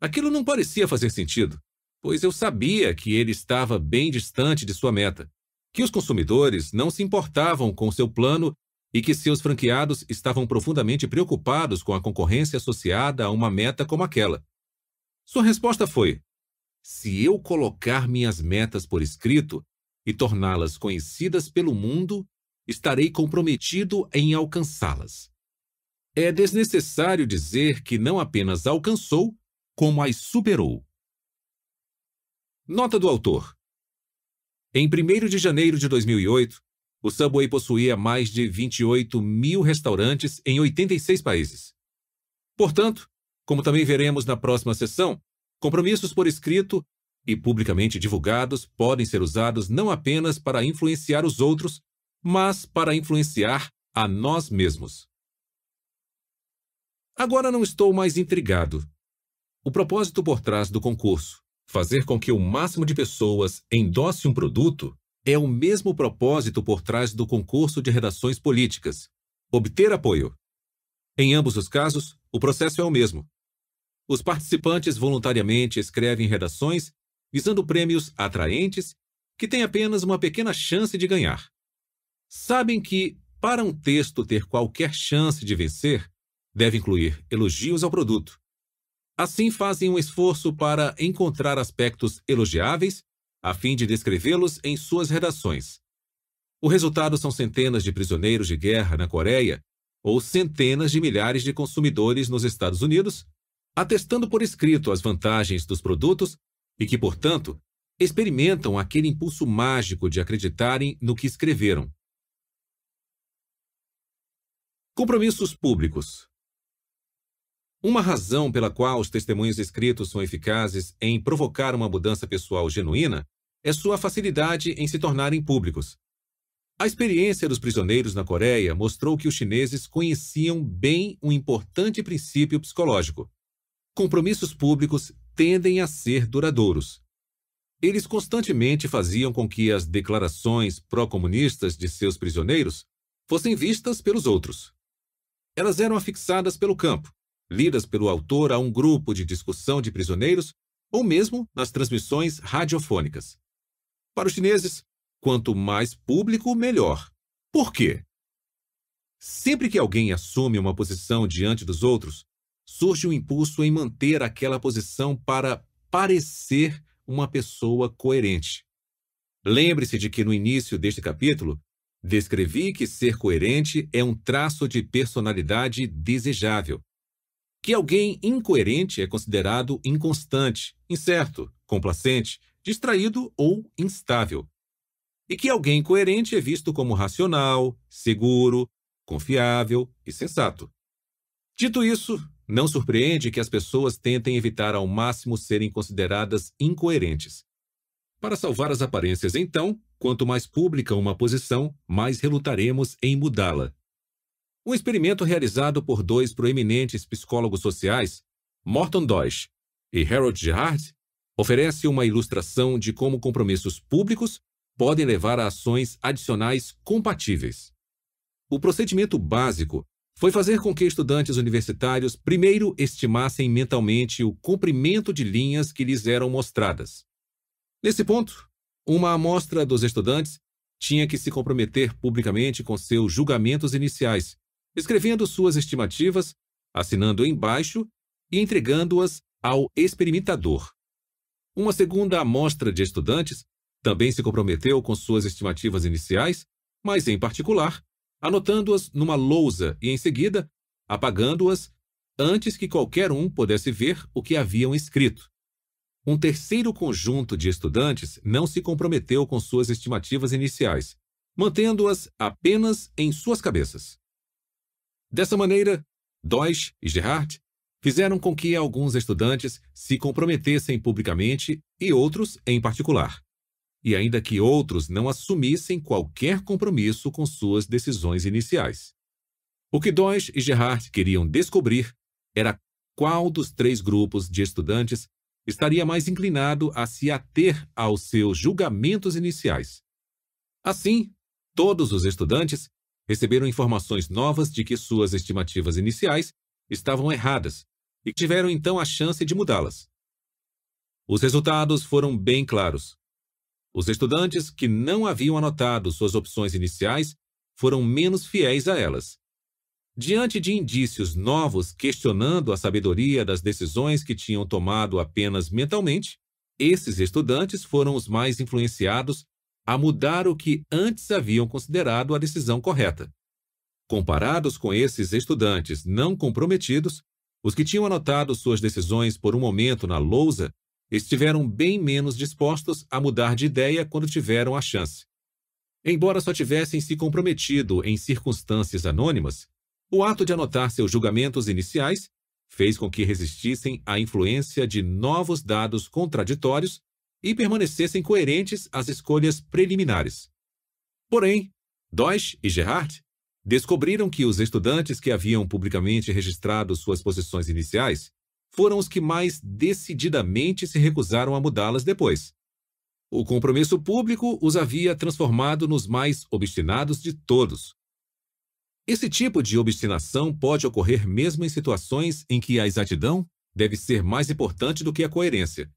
Aquilo não parecia fazer sentido, pois eu sabia que ele estava bem distante de sua meta, que os consumidores não se importavam com seu plano e que seus franqueados estavam profundamente preocupados com a concorrência associada a uma meta como aquela. Sua resposta foi: se eu colocar minhas metas por escrito e torná-las conhecidas pelo mundo, estarei comprometido em alcançá-las. É desnecessário dizer que não apenas alcançou, como as superou. Nota do autor: Em 1 de janeiro de 2008, o Subway possuía mais de 28 mil restaurantes em 86 países. Portanto, como também veremos na próxima sessão, compromissos por escrito e publicamente divulgados podem ser usados não apenas para influenciar os outros, mas para influenciar a nós mesmos. Agora não estou mais intrigado. O propósito por trás do concurso, fazer com que o máximo de pessoas endosse um produto, é o mesmo propósito por trás do concurso de redações políticas, obter apoio. Em ambos os casos, o processo é o mesmo. Os participantes voluntariamente escrevem redações visando prêmios atraentes que têm apenas uma pequena chance de ganhar. Sabem que, para um texto ter qualquer chance de vencer, deve incluir elogios ao produto. Assim, fazem um esforço para encontrar aspectos elogiáveis a fim de descrevê-los em suas redações. O resultado são centenas de prisioneiros de guerra na Coreia ou centenas de milhares de consumidores nos Estados Unidos, atestando por escrito as vantagens dos produtos e que, portanto, experimentam aquele impulso mágico de acreditarem no que escreveram. Compromissos públicos. Uma razão pela qual os testemunhos escritos são eficazes em provocar uma mudança pessoal genuína é sua facilidade em se tornarem públicos. A experiência dos prisioneiros na Coreia mostrou que os chineses conheciam bem um importante princípio psicológico. Compromissos públicos tendem a ser duradouros. Eles constantemente faziam com que as declarações pró-comunistas de seus prisioneiros fossem vistas pelos outros. Elas eram afixadas pelo campo, lidas pelo autor a um grupo de discussão de prisioneiros ou mesmo nas transmissões radiofônicas. Para os chineses, quanto mais público, melhor. Por quê? Sempre que alguém assume uma posição diante dos outros, surge o um impulso em manter aquela posição para parecer uma pessoa coerente. Lembre-se de que no início deste capítulo, descrevi que ser coerente é um traço de personalidade desejável, que alguém incoerente é considerado inconstante, incerto, complacente, distraído ou instável. E que alguém coerente é visto como racional, seguro, confiável e sensato. Dito isso, não surpreende que as pessoas tentem evitar ao máximo serem consideradas incoerentes. Para salvar as aparências, então, quanto mais pública uma posição, mais relutaremos em mudá-la. Um experimento realizado por dois proeminentes psicólogos sociais, Morton Deutsch e Harold Gerhard, oferece uma ilustração de como compromissos públicos podem levar a ações adicionais compatíveis. O procedimento básico foi fazer com que estudantes universitários primeiro estimassem mentalmente o comprimento de linhas que lhes eram mostradas. Nesse ponto, uma amostra dos estudantes tinha que se comprometer publicamente com seus julgamentos iniciais, escrevendo suas estimativas, assinando embaixo e entregando-as ao experimentador. Uma segunda amostra de estudantes também se comprometeu com suas estimativas iniciais, mas, em particular, anotando-as numa lousa e, em seguida, apagando-as antes que qualquer um pudesse ver o que haviam escrito. Um terceiro conjunto de estudantes não se comprometeu com suas estimativas iniciais, mantendo-as apenas em suas cabeças. Dessa maneira, Deutsch e Gerhardt fizeram com que alguns estudantes se comprometessem publicamente e outros em particular, e ainda que outros não assumissem qualquer compromisso com suas decisões iniciais. O que Deutsch e Gerhardt queriam descobrir era qual dos três grupos de estudantes estaria mais inclinado a se ater aos seus julgamentos iniciais. Assim, todos os estudantes receberam informações novas de que suas estimativas iniciais estavam erradas e tiveram então a chance de mudá-las. Os resultados foram bem claros. Os estudantes que não haviam anotado suas opções iniciais foram menos fiéis a elas, Diante de indícios novos questionando a sabedoria das decisões que tinham tomado apenas mentalmente, esses estudantes foram os mais influenciados a mudar o que antes haviam considerado a decisão correta. Comparados com esses estudantes não comprometidos, os que tinham anotado suas decisões por um momento na lousa estiveram bem menos dispostos a mudar de ideia quando tiveram a chance. Embora só tivessem se comprometido em circunstâncias anônimas, o ato de anotar seus julgamentos iniciais fez com que resistissem à influência de novos dados contraditórios e permanecessem coerentes às escolhas preliminares. Porém, Deutsch e Gerhardt descobriram que os estudantes que haviam publicamente registrado suas posições iniciais foram os que mais decididamente se recusaram a mudá-las depois. O compromisso público os havia transformado nos mais obstinados de todos, esse tipo de obstinação pode ocorrer mesmo em situações em que a exatidão deve ser mais importante do que a coerência.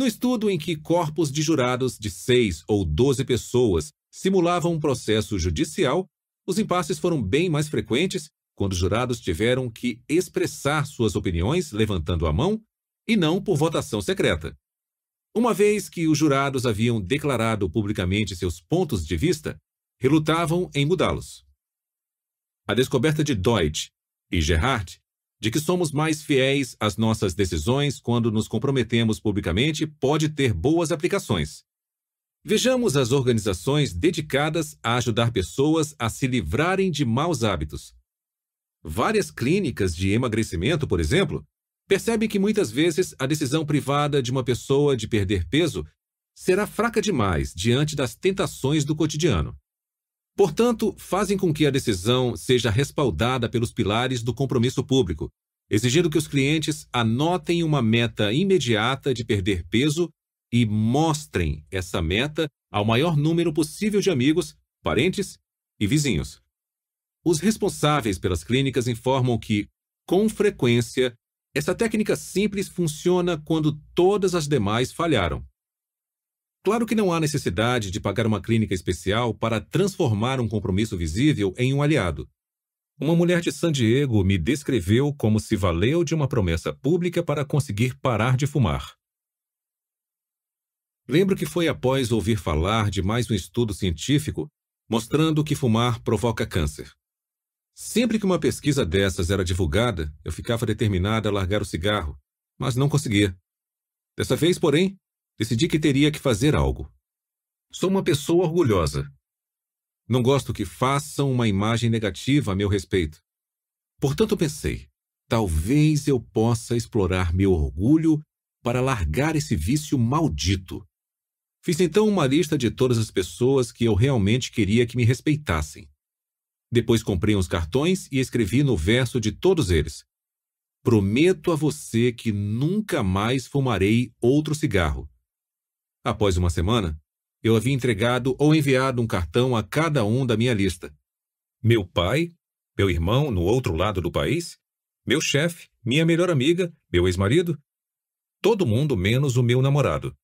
No estudo em que corpos de jurados de seis ou doze pessoas simulavam um processo judicial, os impasses foram bem mais frequentes quando os jurados tiveram que expressar suas opiniões levantando a mão e não por votação secreta. Uma vez que os jurados haviam declarado publicamente seus pontos de vista, relutavam em mudá-los. A descoberta de Deutsch e Gerhardt de que somos mais fiéis às nossas decisões quando nos comprometemos publicamente pode ter boas aplicações. Vejamos as organizações dedicadas a ajudar pessoas a se livrarem de maus hábitos. Várias clínicas de emagrecimento, por exemplo, percebem que muitas vezes a decisão privada de uma pessoa de perder peso será fraca demais diante das tentações do cotidiano. Portanto, fazem com que a decisão seja respaldada pelos pilares do compromisso público, exigindo que os clientes anotem uma meta imediata de perder peso e mostrem essa meta ao maior número possível de amigos, parentes e vizinhos. Os responsáveis pelas clínicas informam que, com frequência, essa técnica simples funciona quando todas as demais falharam. Claro que não há necessidade de pagar uma clínica especial para transformar um compromisso visível em um aliado. Uma mulher de San Diego me descreveu como se valeu de uma promessa pública para conseguir parar de fumar. Lembro que foi após ouvir falar de mais um estudo científico mostrando que fumar provoca câncer. Sempre que uma pesquisa dessas era divulgada, eu ficava determinada a largar o cigarro, mas não conseguia. Dessa vez, porém, decidi que teria que fazer algo. Sou uma pessoa orgulhosa. Não gosto que façam uma imagem negativa a meu respeito. Portanto, pensei, talvez eu possa explorar meu orgulho para largar esse vício maldito. Fiz então uma lista de todas as pessoas que eu realmente queria que me respeitassem. Depois comprei uns cartões e escrevi no verso de todos eles: Prometo a você que nunca mais fumarei outro cigarro. Após uma semana, eu havia entregado ou enviado um cartão a cada um da minha lista. Meu pai, Meu irmão no outro lado do país? Meu chefe? Minha melhor amiga? Meu ex-marido? Todo mundo menos o meu namorado.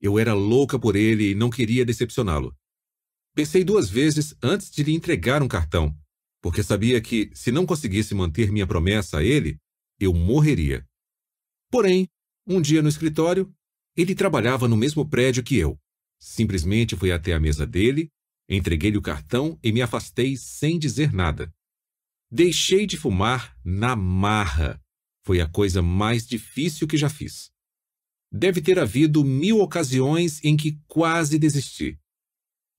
Eu era louca por ele e não queria decepcioná-lo. Pensei duas vezes antes de lhe entregar um cartão, porque sabia que, se não conseguisse manter minha promessa a ele, eu morreria. Porém, um dia no escritório, ele trabalhava no mesmo prédio que eu. Simplesmente fui até a mesa dele, entreguei-lhe o cartão e me afastei sem dizer nada. Deixei de fumar na marra. Foi a coisa mais difícil que já fiz. Deve ter havido mil ocasiões em que quase desisti.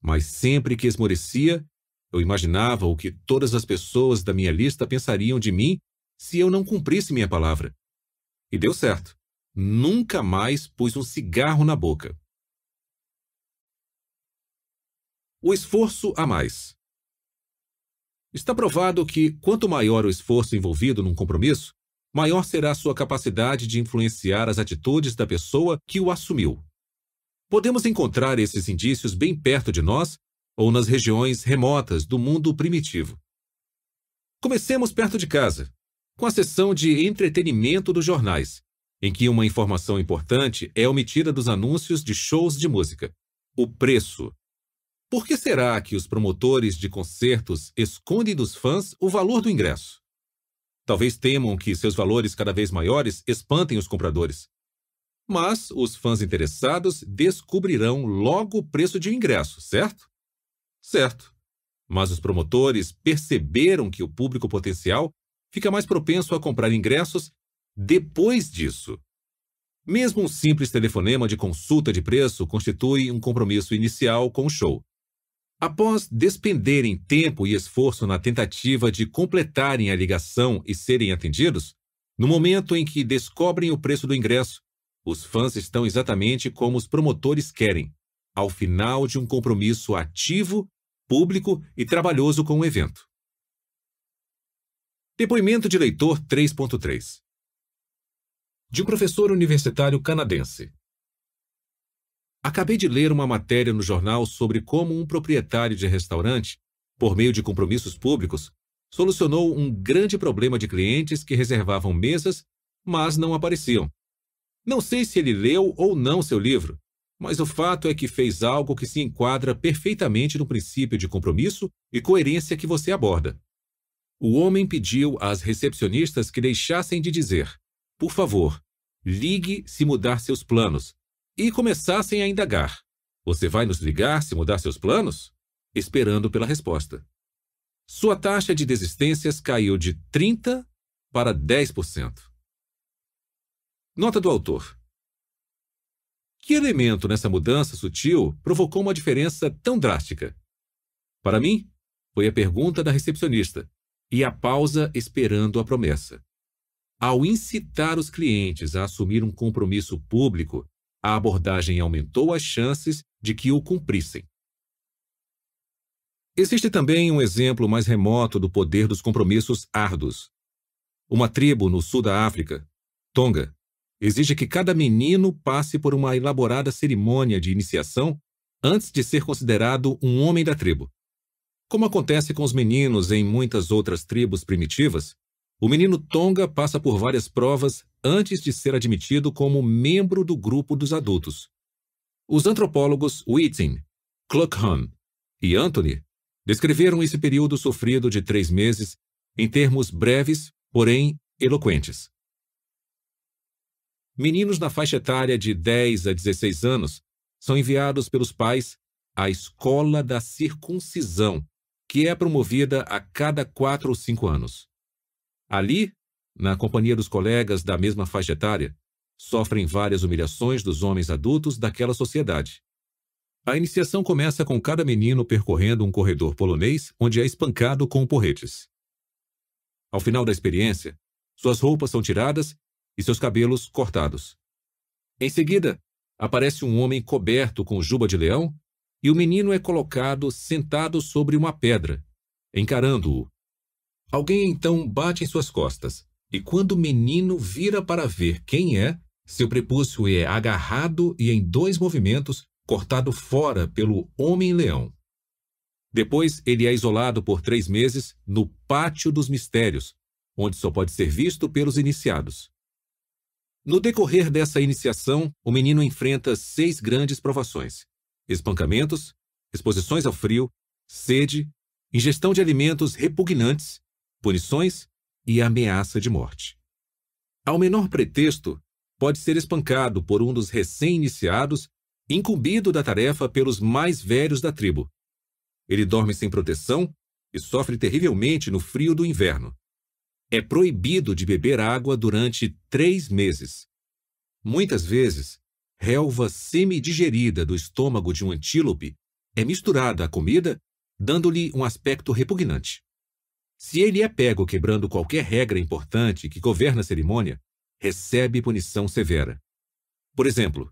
Mas sempre que esmorecia, eu imaginava o que todas as pessoas da minha lista pensariam de mim se eu não cumprisse minha palavra. E deu certo. Nunca mais pus um cigarro na boca. O esforço a mais. Está provado que, quanto maior o esforço envolvido num compromisso, maior será a sua capacidade de influenciar as atitudes da pessoa que o assumiu. Podemos encontrar esses indícios bem perto de nós ou nas regiões remotas do mundo primitivo. Comecemos perto de casa, com a seção de entretenimento dos jornais, em que uma informação importante é omitida dos anúncios de shows de música: o preço. Por que será que os promotores de concertos escondem dos fãs o valor do ingresso? Talvez temam que seus valores cada vez maiores espantem os compradores. Mas os fãs interessados descobrirão logo o preço de ingresso, certo? Certo. Mas os promotores perceberam que o público potencial fica mais propenso a comprar ingressos depois disso. Mesmo um simples telefonema de consulta de preço constitui um compromisso inicial com o show. Após despenderem tempo e esforço na tentativa de completarem a ligação e serem atendidos, no momento em que descobrem o preço do ingresso, os fãs estão exatamente como os promotores querem, ao final de um compromisso ativo, público e trabalhoso com o evento. Depoimento de leitor 3.3 De um professor universitário canadense. Acabei de ler uma matéria no jornal sobre como um proprietário de restaurante, por meio de compromissos públicos, solucionou um grande problema de clientes que reservavam mesas, mas não apareciam. Não sei se ele leu ou não seu livro, mas o fato é que fez algo que se enquadra perfeitamente no princípio de compromisso e coerência que você aborda. O homem pediu às recepcionistas que deixassem de dizer: por favor, ligue se mudar seus planos, e começassem a indagar: Você vai nos ligar se mudar seus planos? Esperando pela resposta. Sua taxa de desistências caiu de 30% para 10%. Nota do autor. Que elemento nessa mudança sutil provocou uma diferença tão drástica? Para mim, foi a pergunta da recepcionista e a pausa esperando a promessa. Ao incitar os clientes a assumir um compromisso público, a abordagem aumentou as chances de que o cumprissem. Existe também um exemplo mais remoto do poder dos compromissos árduos. Uma tribo no sul da África, Tonga, exige que cada menino passe por uma elaborada cerimônia de iniciação antes de ser considerado um homem da tribo. Como acontece com os meninos em muitas outras tribos primitivas, o menino Tonga passa por várias provas antes de ser admitido como membro do grupo dos adultos. Os antropólogos Whiting, Cluckham e Anthony descreveram esse período sofrido de três meses em termos breves, porém eloquentes. Meninos na faixa etária de 10 a 16 anos são enviados pelos pais à escola da circuncisão, que é promovida a cada quatro ou cinco anos. Ali, na companhia dos colegas da mesma faixa etária, sofrem várias humilhações dos homens adultos daquela sociedade. A iniciação começa com cada menino percorrendo um corredor polonês onde é espancado com porretes. Ao final da experiência, suas roupas são tiradas e seus cabelos cortados. Em seguida, aparece um homem coberto com juba de leão e o menino é colocado sentado sobre uma pedra, encarando-o. Alguém então bate em suas costas, e quando o menino vira para ver quem é, seu prepúcio é agarrado e em dois movimentos cortado fora pelo homem-leão. Depois, ele é isolado por três meses no Pátio dos Mistérios, onde só pode ser visto pelos iniciados. No decorrer dessa iniciação, o menino enfrenta seis grandes provações: espancamentos, exposições ao frio, sede, ingestão de alimentos repugnantes, punições e ameaça de morte. Ao menor pretexto, pode ser espancado por um dos recém-iniciados, incumbido da tarefa pelos mais velhos da tribo. Ele dorme sem proteção e sofre terrivelmente no frio do inverno. É proibido de beber água durante três meses. Muitas vezes, relva semidigerida do estômago de um antílope é misturada à comida, dando-lhe um aspecto repugnante. Se ele é pego quebrando qualquer regra importante que governa a cerimônia, recebe punição severa. Por exemplo,